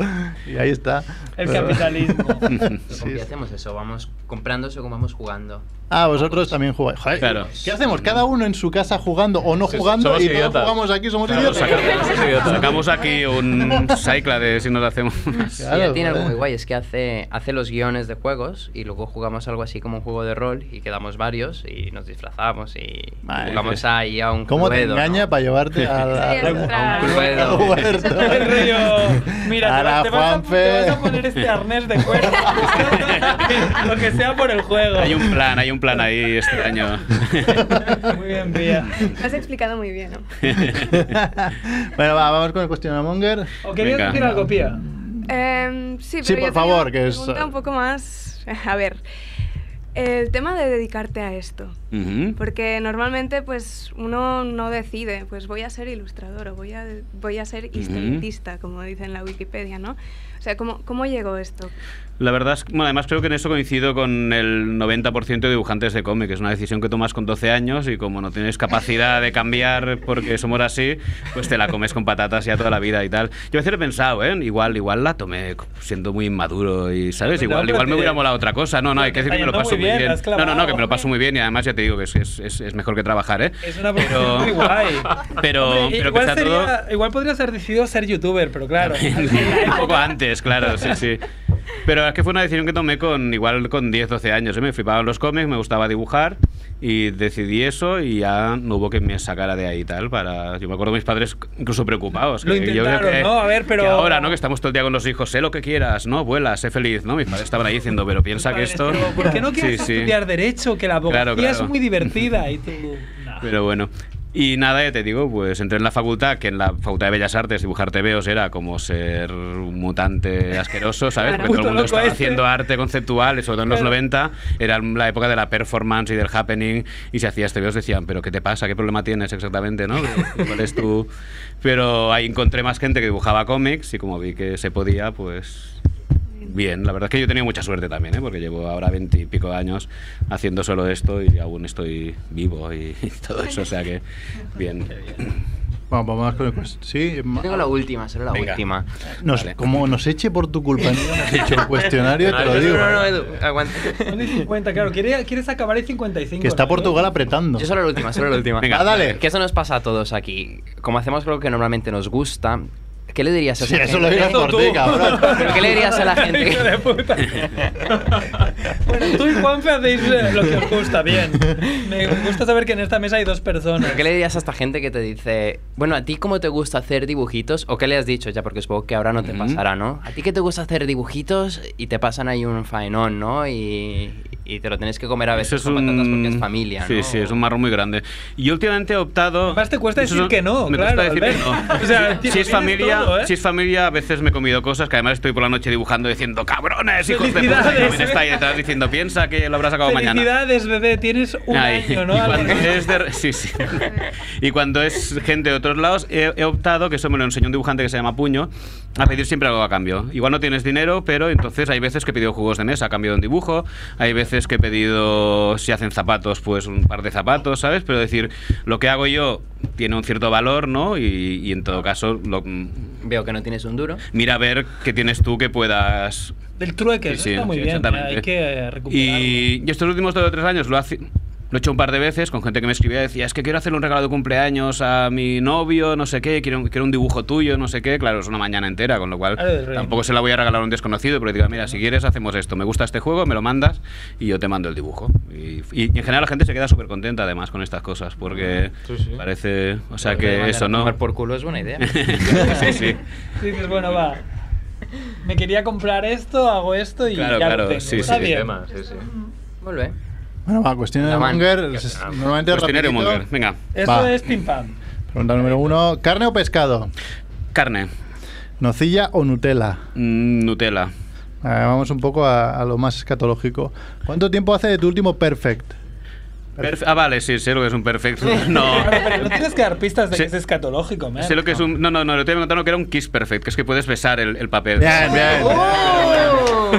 Y ahí está. El capitalismo. Sí, ¿Con qué hacemos eso? ¿Vamos comprando según vamos jugando? Ah, vosotros también jugáis. Joder, Claro. ¿Qué hacemos? ¿Cada uno en su casa jugando o no jugando? somos y todos idiotas. jugamos aquí, somos Claro, idiotas. sacamos- somos idiotas. Sacamos aquí un Cyclades si nos hacemos. Claro, ya tiene algo muy guay, es que hace, hace los guiones de juegos y luego jugamos algo así como un juego de rol y quedamos varios y nos disfrazamos y Madre jugamos ahí a un ¿Cómo te cluedo, ¿no? engaña para llevarte a la... Sí, ostras. Un huerto? El rollo, mira, te, Ahora, vas- te vas a, te vas a poner este arnés de cuero. Lo que sea por el juego. Hay un plan, hay un plan ahí este año. Muy bien, Pía. Lo has explicado muy bien, ¿no? bueno, va, vamos con el cuestionario Monger. ¿O querías Venga. decir algo, Pía? Em, sí, Sí, pero por yo favor, una que es, pregunta eh, un poco más... A ver, el tema de dedicarte a esto. Ujú. Porque normalmente pues uno no decide, pues voy a ser ilustrador o voy a, voy a ser historietista, como dice en la Wikipedia, ¿no? O sea, ¿cómo, cómo llegó esto? La verdad es que, bueno, además creo que en eso coincido con el 90% de dibujantes de cómic. Es una decisión que tomas con 12 años y como no tienes capacidad de cambiar porque somos así, pues te la comes con patatas ya toda la vida y tal. Yo a veces he pensado, ¿eh? Igual, igual la tomé siendo muy inmaduro y, ¿sabes? Igual, igual me hubiera molado otra cosa. No, no, hay que decir que me lo paso muy bien. bien, No, no, no, que me lo paso muy bien y además ya te digo que es, es, es- mejor que trabajar, ¿eh? Es una Pero- muy guay. Pero, Hombre, pero que igual, sea sería- todo... igual podrías haber decidido ser youtuber, pero claro. un poco antes, claro, sí, sí. Pero es que fue una decisión que tomé con igual con 10, 12 años. ¿eh? Me flipaban los cómics, me gustaba dibujar y decidí eso y ya no hubo que me sacara de ahí tal. Para... Yo me acuerdo de mis padres incluso preocupados. Lo que yo intentaron, que- ¿no? A ver, pero- que ahora, ¿no? Que estamos todo el día con los hijos, sé lo que quieras, ¿no? Vuela, sé feliz, ¿no? Mis padres estaban ahí diciendo, pero piensa que esto... ¿Por qué no quieres Sí, sí. estudiar Derecho? Que la abogacía Claro, claro. es muy divertida. Y tú, no. Pero bueno. Y nada, ya te digo, pues entré en la facultad, que en la Facultad de Bellas Artes dibujar tebeos era como ser un mutante asqueroso, ¿sabes? Porque todo el mundo estaba este. haciendo arte conceptual, sobre todo en los Claro. 90, era la época de la performance y del happening, y si hacías tebeos decían, pero ¿qué te pasa? ¿Qué problema tienes exactamente? ¿no? ¿Cuál es tu...? Pero ahí encontré más gente que dibujaba cómics, y como vi que se podía, pues... Bien, la verdad es que yo he tenido mucha suerte también, ¿eh? porque llevo ahora veinte y pico años haciendo solo esto y aún estoy vivo y, y todo eso, o sea que bien. Vamos, vamos con el cuest- Sí, Yo tengo la última, solo la Venga. última. nos- Vale. como nos eche por tu culpa, no hecho el cuestionario, te lo No, digo. no, no, Edu, aguanta. Son y 50, claro. quiere- Quieres acabar el 55. Que está ¿no? Portugal apretando. Yo solo la última, solo la última. Venga. Ah, dale. Que eso nos pasa a todos aquí. Como hacemos lo que normalmente nos gusta, ¿qué le dirías a Sí, esa eso lo digas por ti, cabrón. ¿Pero qué le dirías a la gente? Hijo de puta. bueno, tú y Juanfe hacéis eh, lo que os gusta, bien. Me gusta saber que en esta mesa hay dos personas. ¿Pero ¿Qué le dirías a esta gente que te dice, bueno, a ti cómo te gusta hacer dibujitos? ¿O qué le has dicho ya? Porque supongo que ahora no te pasará, ¿no? A ti que te gusta hacer dibujitos y te pasan ahí un faenón, ¿no? Y, y te lo tienes que comer a veces con patatas porque es familia, Sí, ¿no? sí, es un marrón muy grande. Y yo últimamente he optado... Además te cuesta decir son- que no, me claro, cuesta decir que no. O sea, si, tío, si es familia, todo, ¿eh? si es familia, a veces me he comido cosas que además estoy por la noche dibujando diciendo ¡cabrones, hijos de puta! Y también está ahí detrás diciendo piensa que lo habrás acabado mañana. Felicidades, bebé, tienes un Ay, año, ¿no? y cuando es de- sí, sí. y cuando es gente de otros lados, he, he optado, que eso me lo enseñó un dibujante que se llama Puño, a pedir siempre algo a cambio. Igual no tienes dinero, pero entonces hay veces que he pedido juegos de mesa a cambio de un dibujo, hay veces que he pedido, si hacen zapatos, pues un par de zapatos, ¿sabes? Pero decir, lo que hago yo tiene un cierto valor, ¿no? Y, y en todo caso, lo- Veo que no tienes un duro. mira a ver qué tienes tú que puedas Del trueque, Sí, eso está muy sí, bien. Hay que recuperarlo. Y, y estos últimos dos o tres años lo, hace- lo he hecho un par de veces con gente que me escribía y decía, es que quiero hacerle un regalo de cumpleaños a mi novio, no sé qué, quiero, quiero un dibujo tuyo, no sé qué. Claro, es una mañana entera, con lo cual rey. tampoco se la voy a regalar a un desconocido, pero diga, mira, si quieres hacemos esto, me gusta este juego, me lo mandas y yo te mando el dibujo. Y, y en general la gente se queda súper contenta además con estas cosas, porque Sí, sí. parece, o sea que eso no... tomar por culo es buena idea. sí, sí. Dices, bueno, va. Me quería comprar esto, hago esto y Claro, ya claro, lo tengo. sí, Está sí, bien. Tema, sí, sí. Vuelve. Bueno, va, cuestión de La man. Monger. Es-. Normalmente Cuestionario rapidito. Monger, venga. Eso Va. es pim pam. Pregunta número uno. ¿Carne o pescado? Carne, ¿Nocilla o Nutella? Mm, Nutella. Vamos un poco a, a lo más escatológico. ¿Cuánto tiempo hace de tu último perfect? Perfe- ah, vale, sí, sé lo que es un perfecto. No. Pero no tienes que dar pistas de Sí. que es escatológico, man. Sé lo que es un. No, no, no, lo te voy a contar que era un kiss perfect, que es que puedes besar el, el papel. Bien, bien. ¡Oh!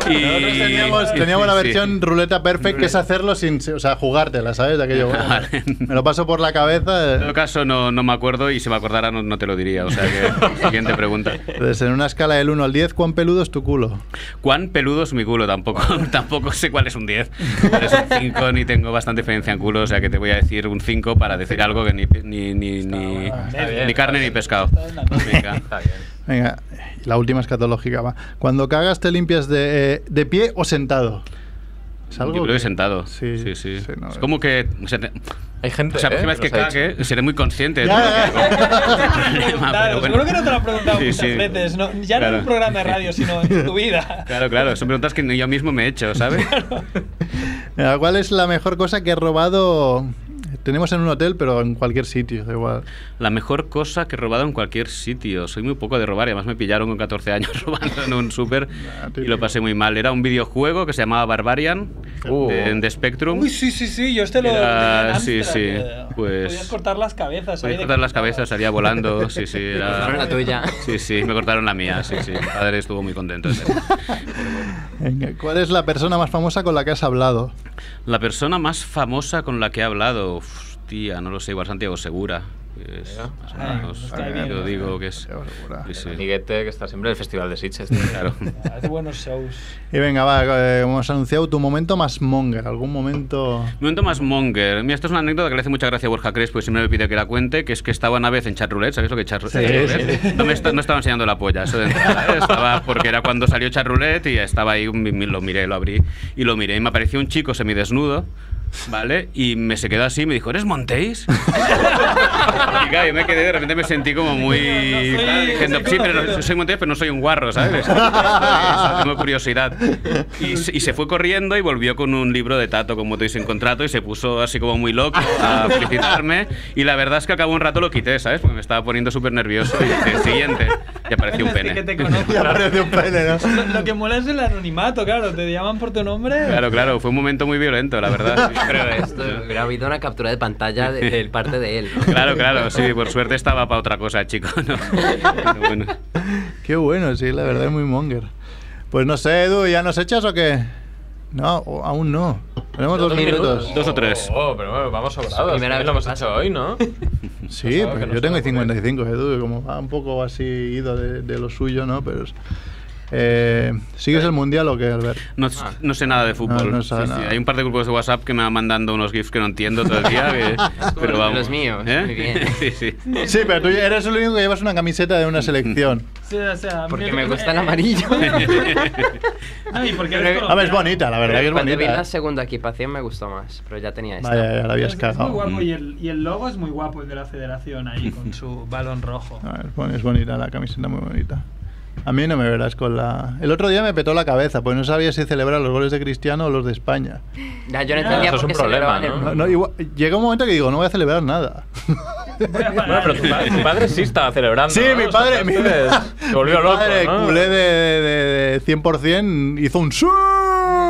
Y- Nosotros teníamos, sí, teníamos la sí. versión ruleta perfect, que es hacerlo sin. O sea, jugártela, ¿sabes? De aquello. bueno, Vale. Me lo paso por la cabeza. En eh, todo caso, no, no me acuerdo y si me acordara no, no te lo diría. O sea que, siguiente pregunta. Entonces, en una escala del 1 al 10, ¿cuán peludo es tu culo? ¿Cuán peludo es mi culo? Tampoco, tampoco sé cuál es un 10. Cuál es un 5, ni tengo bastante diferencia en culo, o sea que te voy a decir un 5 para decir algo que ni, ni, ni, ni, bien, ni carne ni pescado. Está bien. Venga, la última escatológica va. Cuando cagas, ¿te limpias de, eh, de pie o sentado? ¿Es algo Yo creo que que- sentado. Sí, Sí, sí. sí, no, es eh. como que. se te- Hay gente. o sea, la próxima vez que cague, seré muy consciente. Claro, pero bueno. seguro que no te lo han preguntado Sí, muchas sí. veces. No, ya no en Claro. un programa de radio, sino en tu vida. Claro, claro, son preguntas que yo mismo me he hecho, ¿sabes? Venga, ¿Cuál es la mejor cosa que has robado? Tenemos en un hotel, pero en cualquier sitio, da igual. La mejor cosa que he robado en cualquier sitio. Soy muy poco de robar y además me pillaron con 14 años robando en un súper y lo pasé muy mal. Era un videojuego que se llamaba Barbarian Uh. de, de Spectrum. Uy, sí, sí, sí, yo este lo... Era- en sí, sí, pues- Podías cortar las cabezas. ahí Podías cortar las cabezas, salía volando. Sí, sí. Era... Cortaron la tuya. Sí, sí, me cortaron la mía. Sí, sí. Mi padre estuvo muy contento. ¿Cuál es la persona más famosa con la que has hablado? La persona más famosa con la que he hablado. Hostia, no lo sé, igual Santiago Segura. que es más o Ah, menos, nos cae bien, yo ¿no? digo que es. Sí, sí. Amiguete que está siempre en el Festival de Sitges. Claro. Hace buenos shows. Y venga, va, eh, hemos anunciado tu momento más monger, algún momento... Momento más monger. Mira, esto es una anécdota que le hace mucha gracia a Borja Crespo y siempre me pide que la cuente, que es que estaba una vez en chatroulette, ¿sabéis lo que es chat- Sí. No me esta- no estaba enseñando la polla, eso de entrada, ¿eh? estaba porque era cuando salió chatroulette y estaba ahí, lo miré, lo abrí y lo miré y me apareció un chico semidesnudo, ¿vale? Y me se quedó así y me dijo, ¿eres Montéis? y claro, yo me quedé, de repente me sentí como muy... No claro, diciendo, sí, pero no- conocido". soy Montéis, pero no soy un guarro, ¿sabes? Tengo curiosidad. Y, se- y se fue corriendo y volvió con un libro de Tato con moto y sin contrato y se puso así como muy loco a felicitarme. Y la verdad es que de un rato lo quité, ¿sabes? Porque me estaba poniendo súper nervioso. Y dije, siguiente. Y apareció un pene. Y aparece un pene, ¿no? Lo, lo que mola es el anonimato, claro. Te llaman por tu nombre. Claro, claro, fue un momento muy violento, la verdad. Pero esto hubiera habido una captura de pantalla de, del parte de él. ¿no? Claro, claro, sí, por suerte estaba para otra cosa, chico. ¿no? Pero bueno. Qué bueno, sí, la verdad es muy monger. Pues no sé, Edu, ¿ya nos echas o qué? No, o- aún no. Tenemos dos minutos. Dos o tres. Oh, pero bueno, vamos sobrados. Primera vez lo hemos hecho hoy, ¿no? Sí, pero no yo tengo me ocurre. 55, Edu, como va un poco así ido de, de lo suyo, ¿no? Pero... es- Eh, ¿Sigues el mundial o qué, Albert? No, no sé nada de fútbol. No, no Sí, sí, nada. Hay un par de grupos de WhatsApp que me van mandando unos GIFs que no entiendo todo el día. que- pero Los vamos. míos, ¿Eh? muy bien. sí, sí. Sí, pero tú eres el único que llevas una camiseta de una selección. Sí, o sea, Porque me gusta el eh, amarillo. No, y porque A ver, es bonita, la verdad que es Cuando vi bonita. la ¿eh? segunda equipación me gustó más, pero ya tenía esta. Vaya, ya la habías Es, es muy cagado. guapo Mm. y el, y el logo es muy guapo, el de la federación ahí con su balón rojo. Ah, es bonita la camiseta, muy bonita. A mí no me verás con la... El otro día me petó la cabeza, pues no sabía si celebrar los goles de Cristiano o los de España. Ya, yo no Ya, entendía eso es por un problema, No, no, igual- llega un momento que digo, no voy a celebrar nada. Bueno, pero tu, pa- tu padre sí estaba celebrando. Sí, ¿no? mi O sea, padre, mi, se volvió mi loco, padre, ¿no? culé de, de- de 100%, hizo un ¡Sí!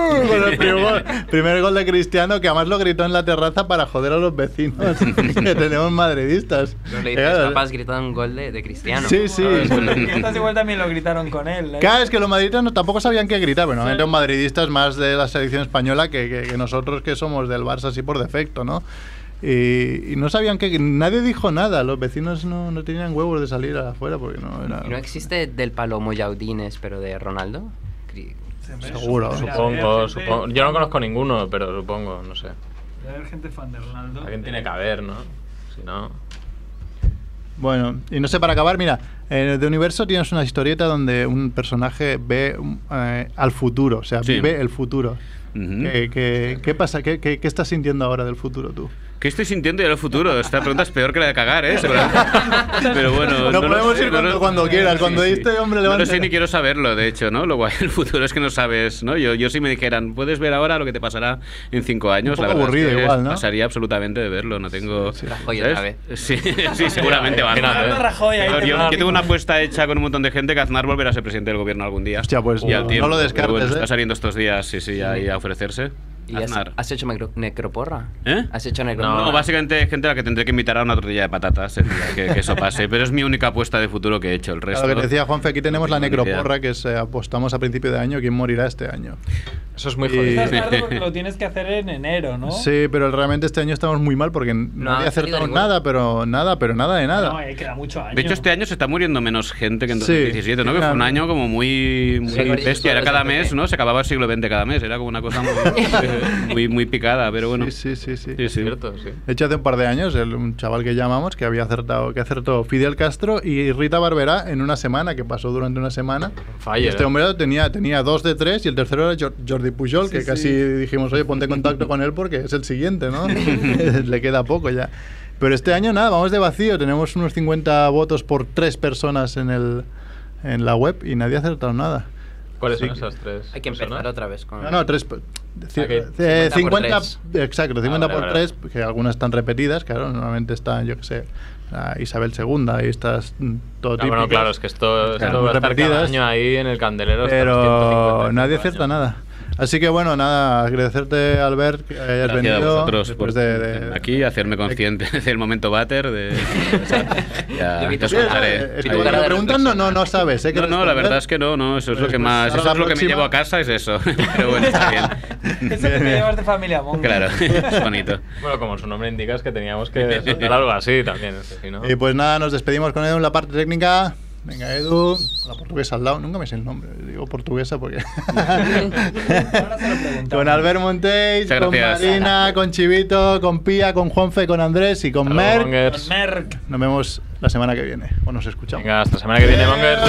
Con el primer gol, primer gol de Cristiano, que además lo gritó en la terraza para joder a los vecinos, que tenemos madridistas. No le dices, papás gritan un gol de, de Cristiano. Sí, sí. Estas igual también lo gritaron con él. ¿eh? Claro, es que los madridistas no, tampoco sabían qué gritar. Bueno, normalmente los madridistas más de la selección española que, que- que nosotros que somos del Barça así por defecto, ¿no? Y, y no sabían que nadie dijo nada. Los vecinos no, no tenían huevos de salir afuera porque no era. ¿Y no existe del palo Moyaudines, pero de Ronaldo? Seguro. Supongo, gente- supongo. Yo no conozco ninguno, pero supongo, no sé. Debe haber gente fan de Ronaldo. Alguien tiene que haber, ¿no? Si no. Bueno, y no sé, para acabar, mira, en The Universo tienes una historieta donde un personaje ve eh, al futuro, o sea, Sí. vive el futuro. ¿Qué, qué- qué pasa? ¿Qué, qué, qué estás sintiendo ahora del futuro tú? ¿Qué estoy sintiendo yo en el futuro? Esta pregunta es peor que la de cagar, ¿eh? Pero bueno... No podemos sé, ir cuando- cuando quieras, cuando este hombre No lo sé ni quiero saberlo, de hecho, ¿no? Lo guay del futuro es que no sabes, ¿no? Yo, yo si me dijeran, puedes ver ahora lo que te pasará en cinco años, Un la verdad es aburrido que igual, ¿no? pasaría absolutamente de verlo, no tengo... Sí, sí. Rajoy ¿sabes? otra vez. Sí, sí, seguramente va a ahí Yo, yo tengo una apuesta hecha con un montón de gente que Aznar volverá a ser presidente del gobierno algún día. Hostia, pues, y al no tiempo, lo descartes, bueno, ¿eh? Está saliendo estos días, sí, sí, ahí a ofrecerse. ¿Y has, Aznar. has hecho necro- necroporra? ¿Eh? ¿Has hecho No, necroporra? básicamente gente a la que tendré que invitar a una tortilla de patatas el día que, que eso pase. Pero es mi única apuesta de futuro que he hecho. El resto. Claro, lo que te decía Juanfe, aquí tenemos no la idea. necroporra que se apostamos a principio de año, quién morirá este año. Eso es muy Y- jodido. Estás tarde porque lo tienes que hacer en enero, ¿no? Sí, pero realmente este año estamos muy mal porque no ha había acertado nada, pero nada, pero nada de nada. No, eh, queda mucho año. De hecho, este año se está muriendo menos gente que en Sí, 2017, ¿no? Que fue un año como muy, muy Sí, bestia. Era cada mes, ¿no? Se acababa el siglo XX cada mes. Era como una cosa muy, muy, muy picada, pero bueno. Sí, sí, sí, sí. Sí, Es sí. cierto, sí. De hecho, hace un par de años, el- un chaval que llamamos que había acertado, que acertó Fidel Castro y Rita Barberá en una semana, que pasó durante una semana. Y este hombre tenía, tenía dos de tres y el tercero era Jor- Jordi Pujol, Sí, que sí. casi dijimos, oye, ponte en contacto con él porque es el siguiente, ¿no? Le queda poco ya. Pero este año nada, vamos de vacío. Tenemos unos 50 votos por tres personas en, el, en la web y nadie ha acertado nada. ¿Cuáles son Sí. esas tres? Hay que empezar personas? otra vez con... No, no, tres. ci- Ok. eh, 50 por 50, tres. exacto, 50 vale, por vale. 3, que algunas están repetidas, claro, normalmente están, yo qué sé, la Isabel II y estas todo Ah, bueno, claro, es que esto, Claro, esto va a estar cada año ahí en el candelero. Pero 155 nadie años. acierta nada. Así que bueno, nada, agradecerte Albert que hayas Gracias a venido vosotros después por de, de- aquí, hacerme consciente del momento váter. De, ya, Yo vi ya cara- contaré. Eh, de preguntan no, no, no sabes, ¿eh? No, no, la verdad es que no, no, eso es lo Pues, que pues, más, eso es lo que me llevo a casa, es eso. Pero bueno, está bien. Eso es lo que llevas de familia Monger. Claro, es bonito. Bueno, como su nombre indica, es que teníamos que soltar algo así también. es que si no- Y pues nada, nos despedimos con Edu en la parte técnica. Venga, Edu, la portuguesa al lado. Nunca me sé el nombre, digo portuguesa porque. con Albert Muchas con. Marina, con Chivito, con Pía, con Juanfe, con Andrés y con Hasta luego, Mer. Mongers. Merck. Nos vemos la semana que viene. O nos escuchamos. Venga, hasta la semana que viene, Mongers.